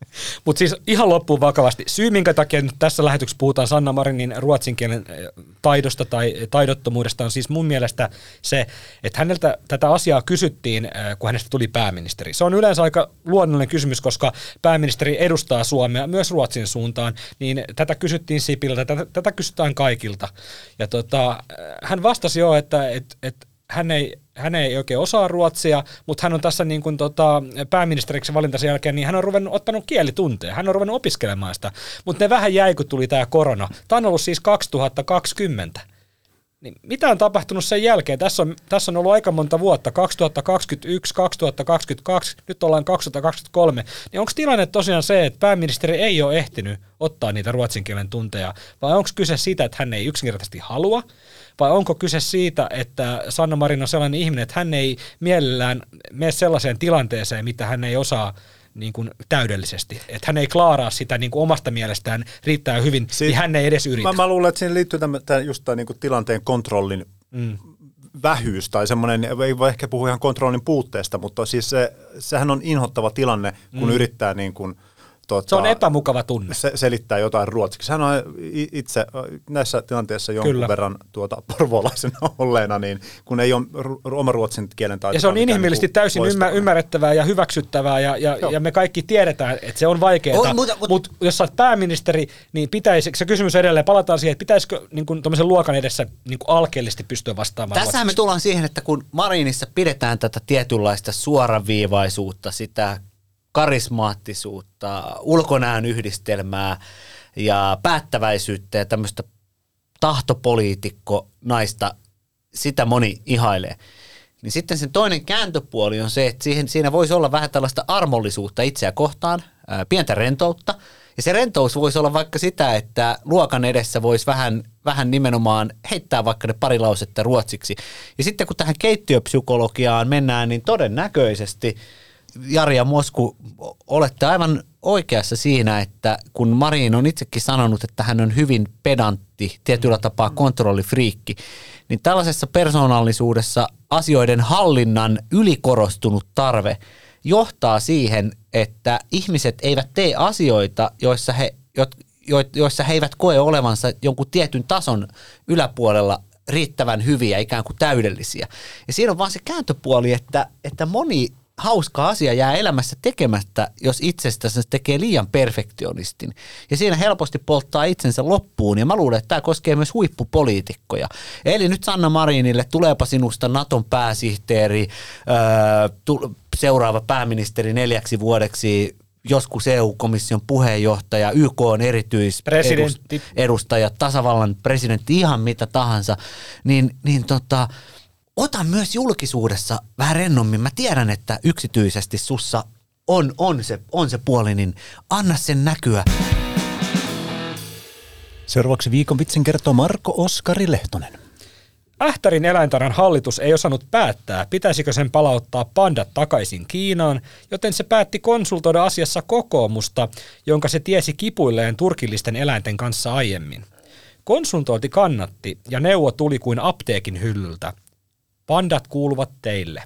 [laughs] Mutta siis ihan loppuun vakavasti. Syy, minkä takia nyt tässä lähetyksessä puhutaan Sanna Marinin ruotsin kielen eh, taidosta tai taidottomuudesta, on siis mun mielestä se, että häneltä tätä asiaa kysyttiin, eh, kun hänestä tuli pääministeri. Se on yleensä aika luonnollinen kysymys, koska pääministeri edustaa Suomea myös Ruotsin suuntaan, niin tätä kysyttiin Sipiltä, tätä, tätä kysytään kaikilta. Ja tota, eh, hän vastasi jo, että et, et, hän ei hän ei oikein osaa ruotsia, mutta hän on tässä niin kuin tota, pääministeriksi valintansa jälkeen, niin hän on ruvennut ottanut kielitunteja, hän on ruvennut opiskelemaan sitä, mutta ne vähän jäi, kun tuli tämä korona. Tämä on ollut siis 2020. Niin mitä on tapahtunut sen jälkeen? Tässä on, tässä on ollut aika monta vuotta, 2021, 2022, nyt ollaan 2023. Niin onko tilanne tosiaan se, että pääministeri ei ole ehtinyt ottaa niitä ruotsin kielen tunteja, vai onko kyse siitä, että hän ei yksinkertaisesti halua, vai onko kyse siitä, että Sanna Marin on sellainen ihminen, että hän ei mielellään mene sellaiseen tilanteeseen, mitä hän ei osaa niin kuin täydellisesti. Että hän ei klaaraa sitä niin kuin omasta mielestään riittää hyvin, si- niin hän ei edes yritä. Mä, mä luulen, että siinä liittyy tämän, tämän just tämän niin kuin tilanteen kontrollin mm. vähyys tai semmoinen, ei voi ehkä puhua ihan kontrollin puutteesta, mutta siis se, sehän on inhottava tilanne, kun mm. yrittää niin kuin – Tota, se on epämukava tunne. Se, selittää jotain ruotsiksi. Hän on itse näissä tilanteissa jonkun Kyllä. verran tuota porvolaisena [laughs] olleena, niin kun ei ole oma ruotsin kielen taito. Ja se on inhimillisesti niin täysin loistavaa. ymmärrettävää ja hyväksyttävää ja, ja, ja me kaikki tiedetään, että se on vaikeaa. Oh, mutta, mutta, mutta jos sä oot pääministeri, niin pitäisi, se kysymys edelleen, palataan siihen, että pitäisikö niin kuin, luokan edessä niin alkeellisesti pystyä vastaamaan. Tässä me tullaan siihen, että kun Marinissa pidetään tätä tietynlaista suoraviivaisuutta, sitä karismaattisuutta, ulkonäön yhdistelmää ja päättäväisyyttä ja tämmöistä tahtopoliitikko naista, sitä moni ihailee. Niin sitten sen toinen kääntöpuoli on se, että siihen, siinä voisi olla vähän tällaista armollisuutta itseä kohtaan, ää, pientä rentoutta. Ja se rentous voisi olla vaikka sitä, että luokan edessä voisi vähän, vähän nimenomaan heittää vaikka ne pari lausetta ruotsiksi. Ja sitten kun tähän keittiöpsykologiaan mennään, niin todennäköisesti – Jari ja Mosku, olette aivan oikeassa siinä, että kun Marin on itsekin sanonut, että hän on hyvin pedantti, tietyllä tapaa kontrollifriikki, niin tällaisessa persoonallisuudessa asioiden hallinnan ylikorostunut tarve johtaa siihen, että ihmiset eivät tee asioita, joissa he, joissa he eivät koe olevansa jonkun tietyn tason yläpuolella riittävän hyviä, ikään kuin täydellisiä. Ja siinä on vaan se kääntöpuoli, että, että moni hauska asia jää elämässä tekemättä, jos itsestänsä tekee liian perfektionistin. Ja siinä helposti polttaa itsensä loppuun. Ja mä luulen, että tämä koskee myös huippupoliitikkoja. Eli nyt Sanna Marinille, tuleepa sinusta Naton pääsihteeri, öö, seuraava pääministeri neljäksi vuodeksi, joskus EU-komission puheenjohtaja, YK on erityisedustaja, tasavallan presidentti, ihan mitä tahansa, niin, niin tota, ota myös julkisuudessa vähän rennommin. Mä tiedän, että yksityisesti sussa on, on, se, on se puoli, niin anna sen näkyä. Seuraavaksi viikon vitsin kertoo Marko Oskari Lehtonen. Ähtärin eläintarhan hallitus ei osannut päättää, pitäisikö sen palauttaa pandat takaisin Kiinaan, joten se päätti konsultoida asiassa kokoomusta, jonka se tiesi kipuilleen turkillisten eläinten kanssa aiemmin. Konsultointi kannatti ja neuvo tuli kuin apteekin hyllyltä. Pandat kuuluvat teille.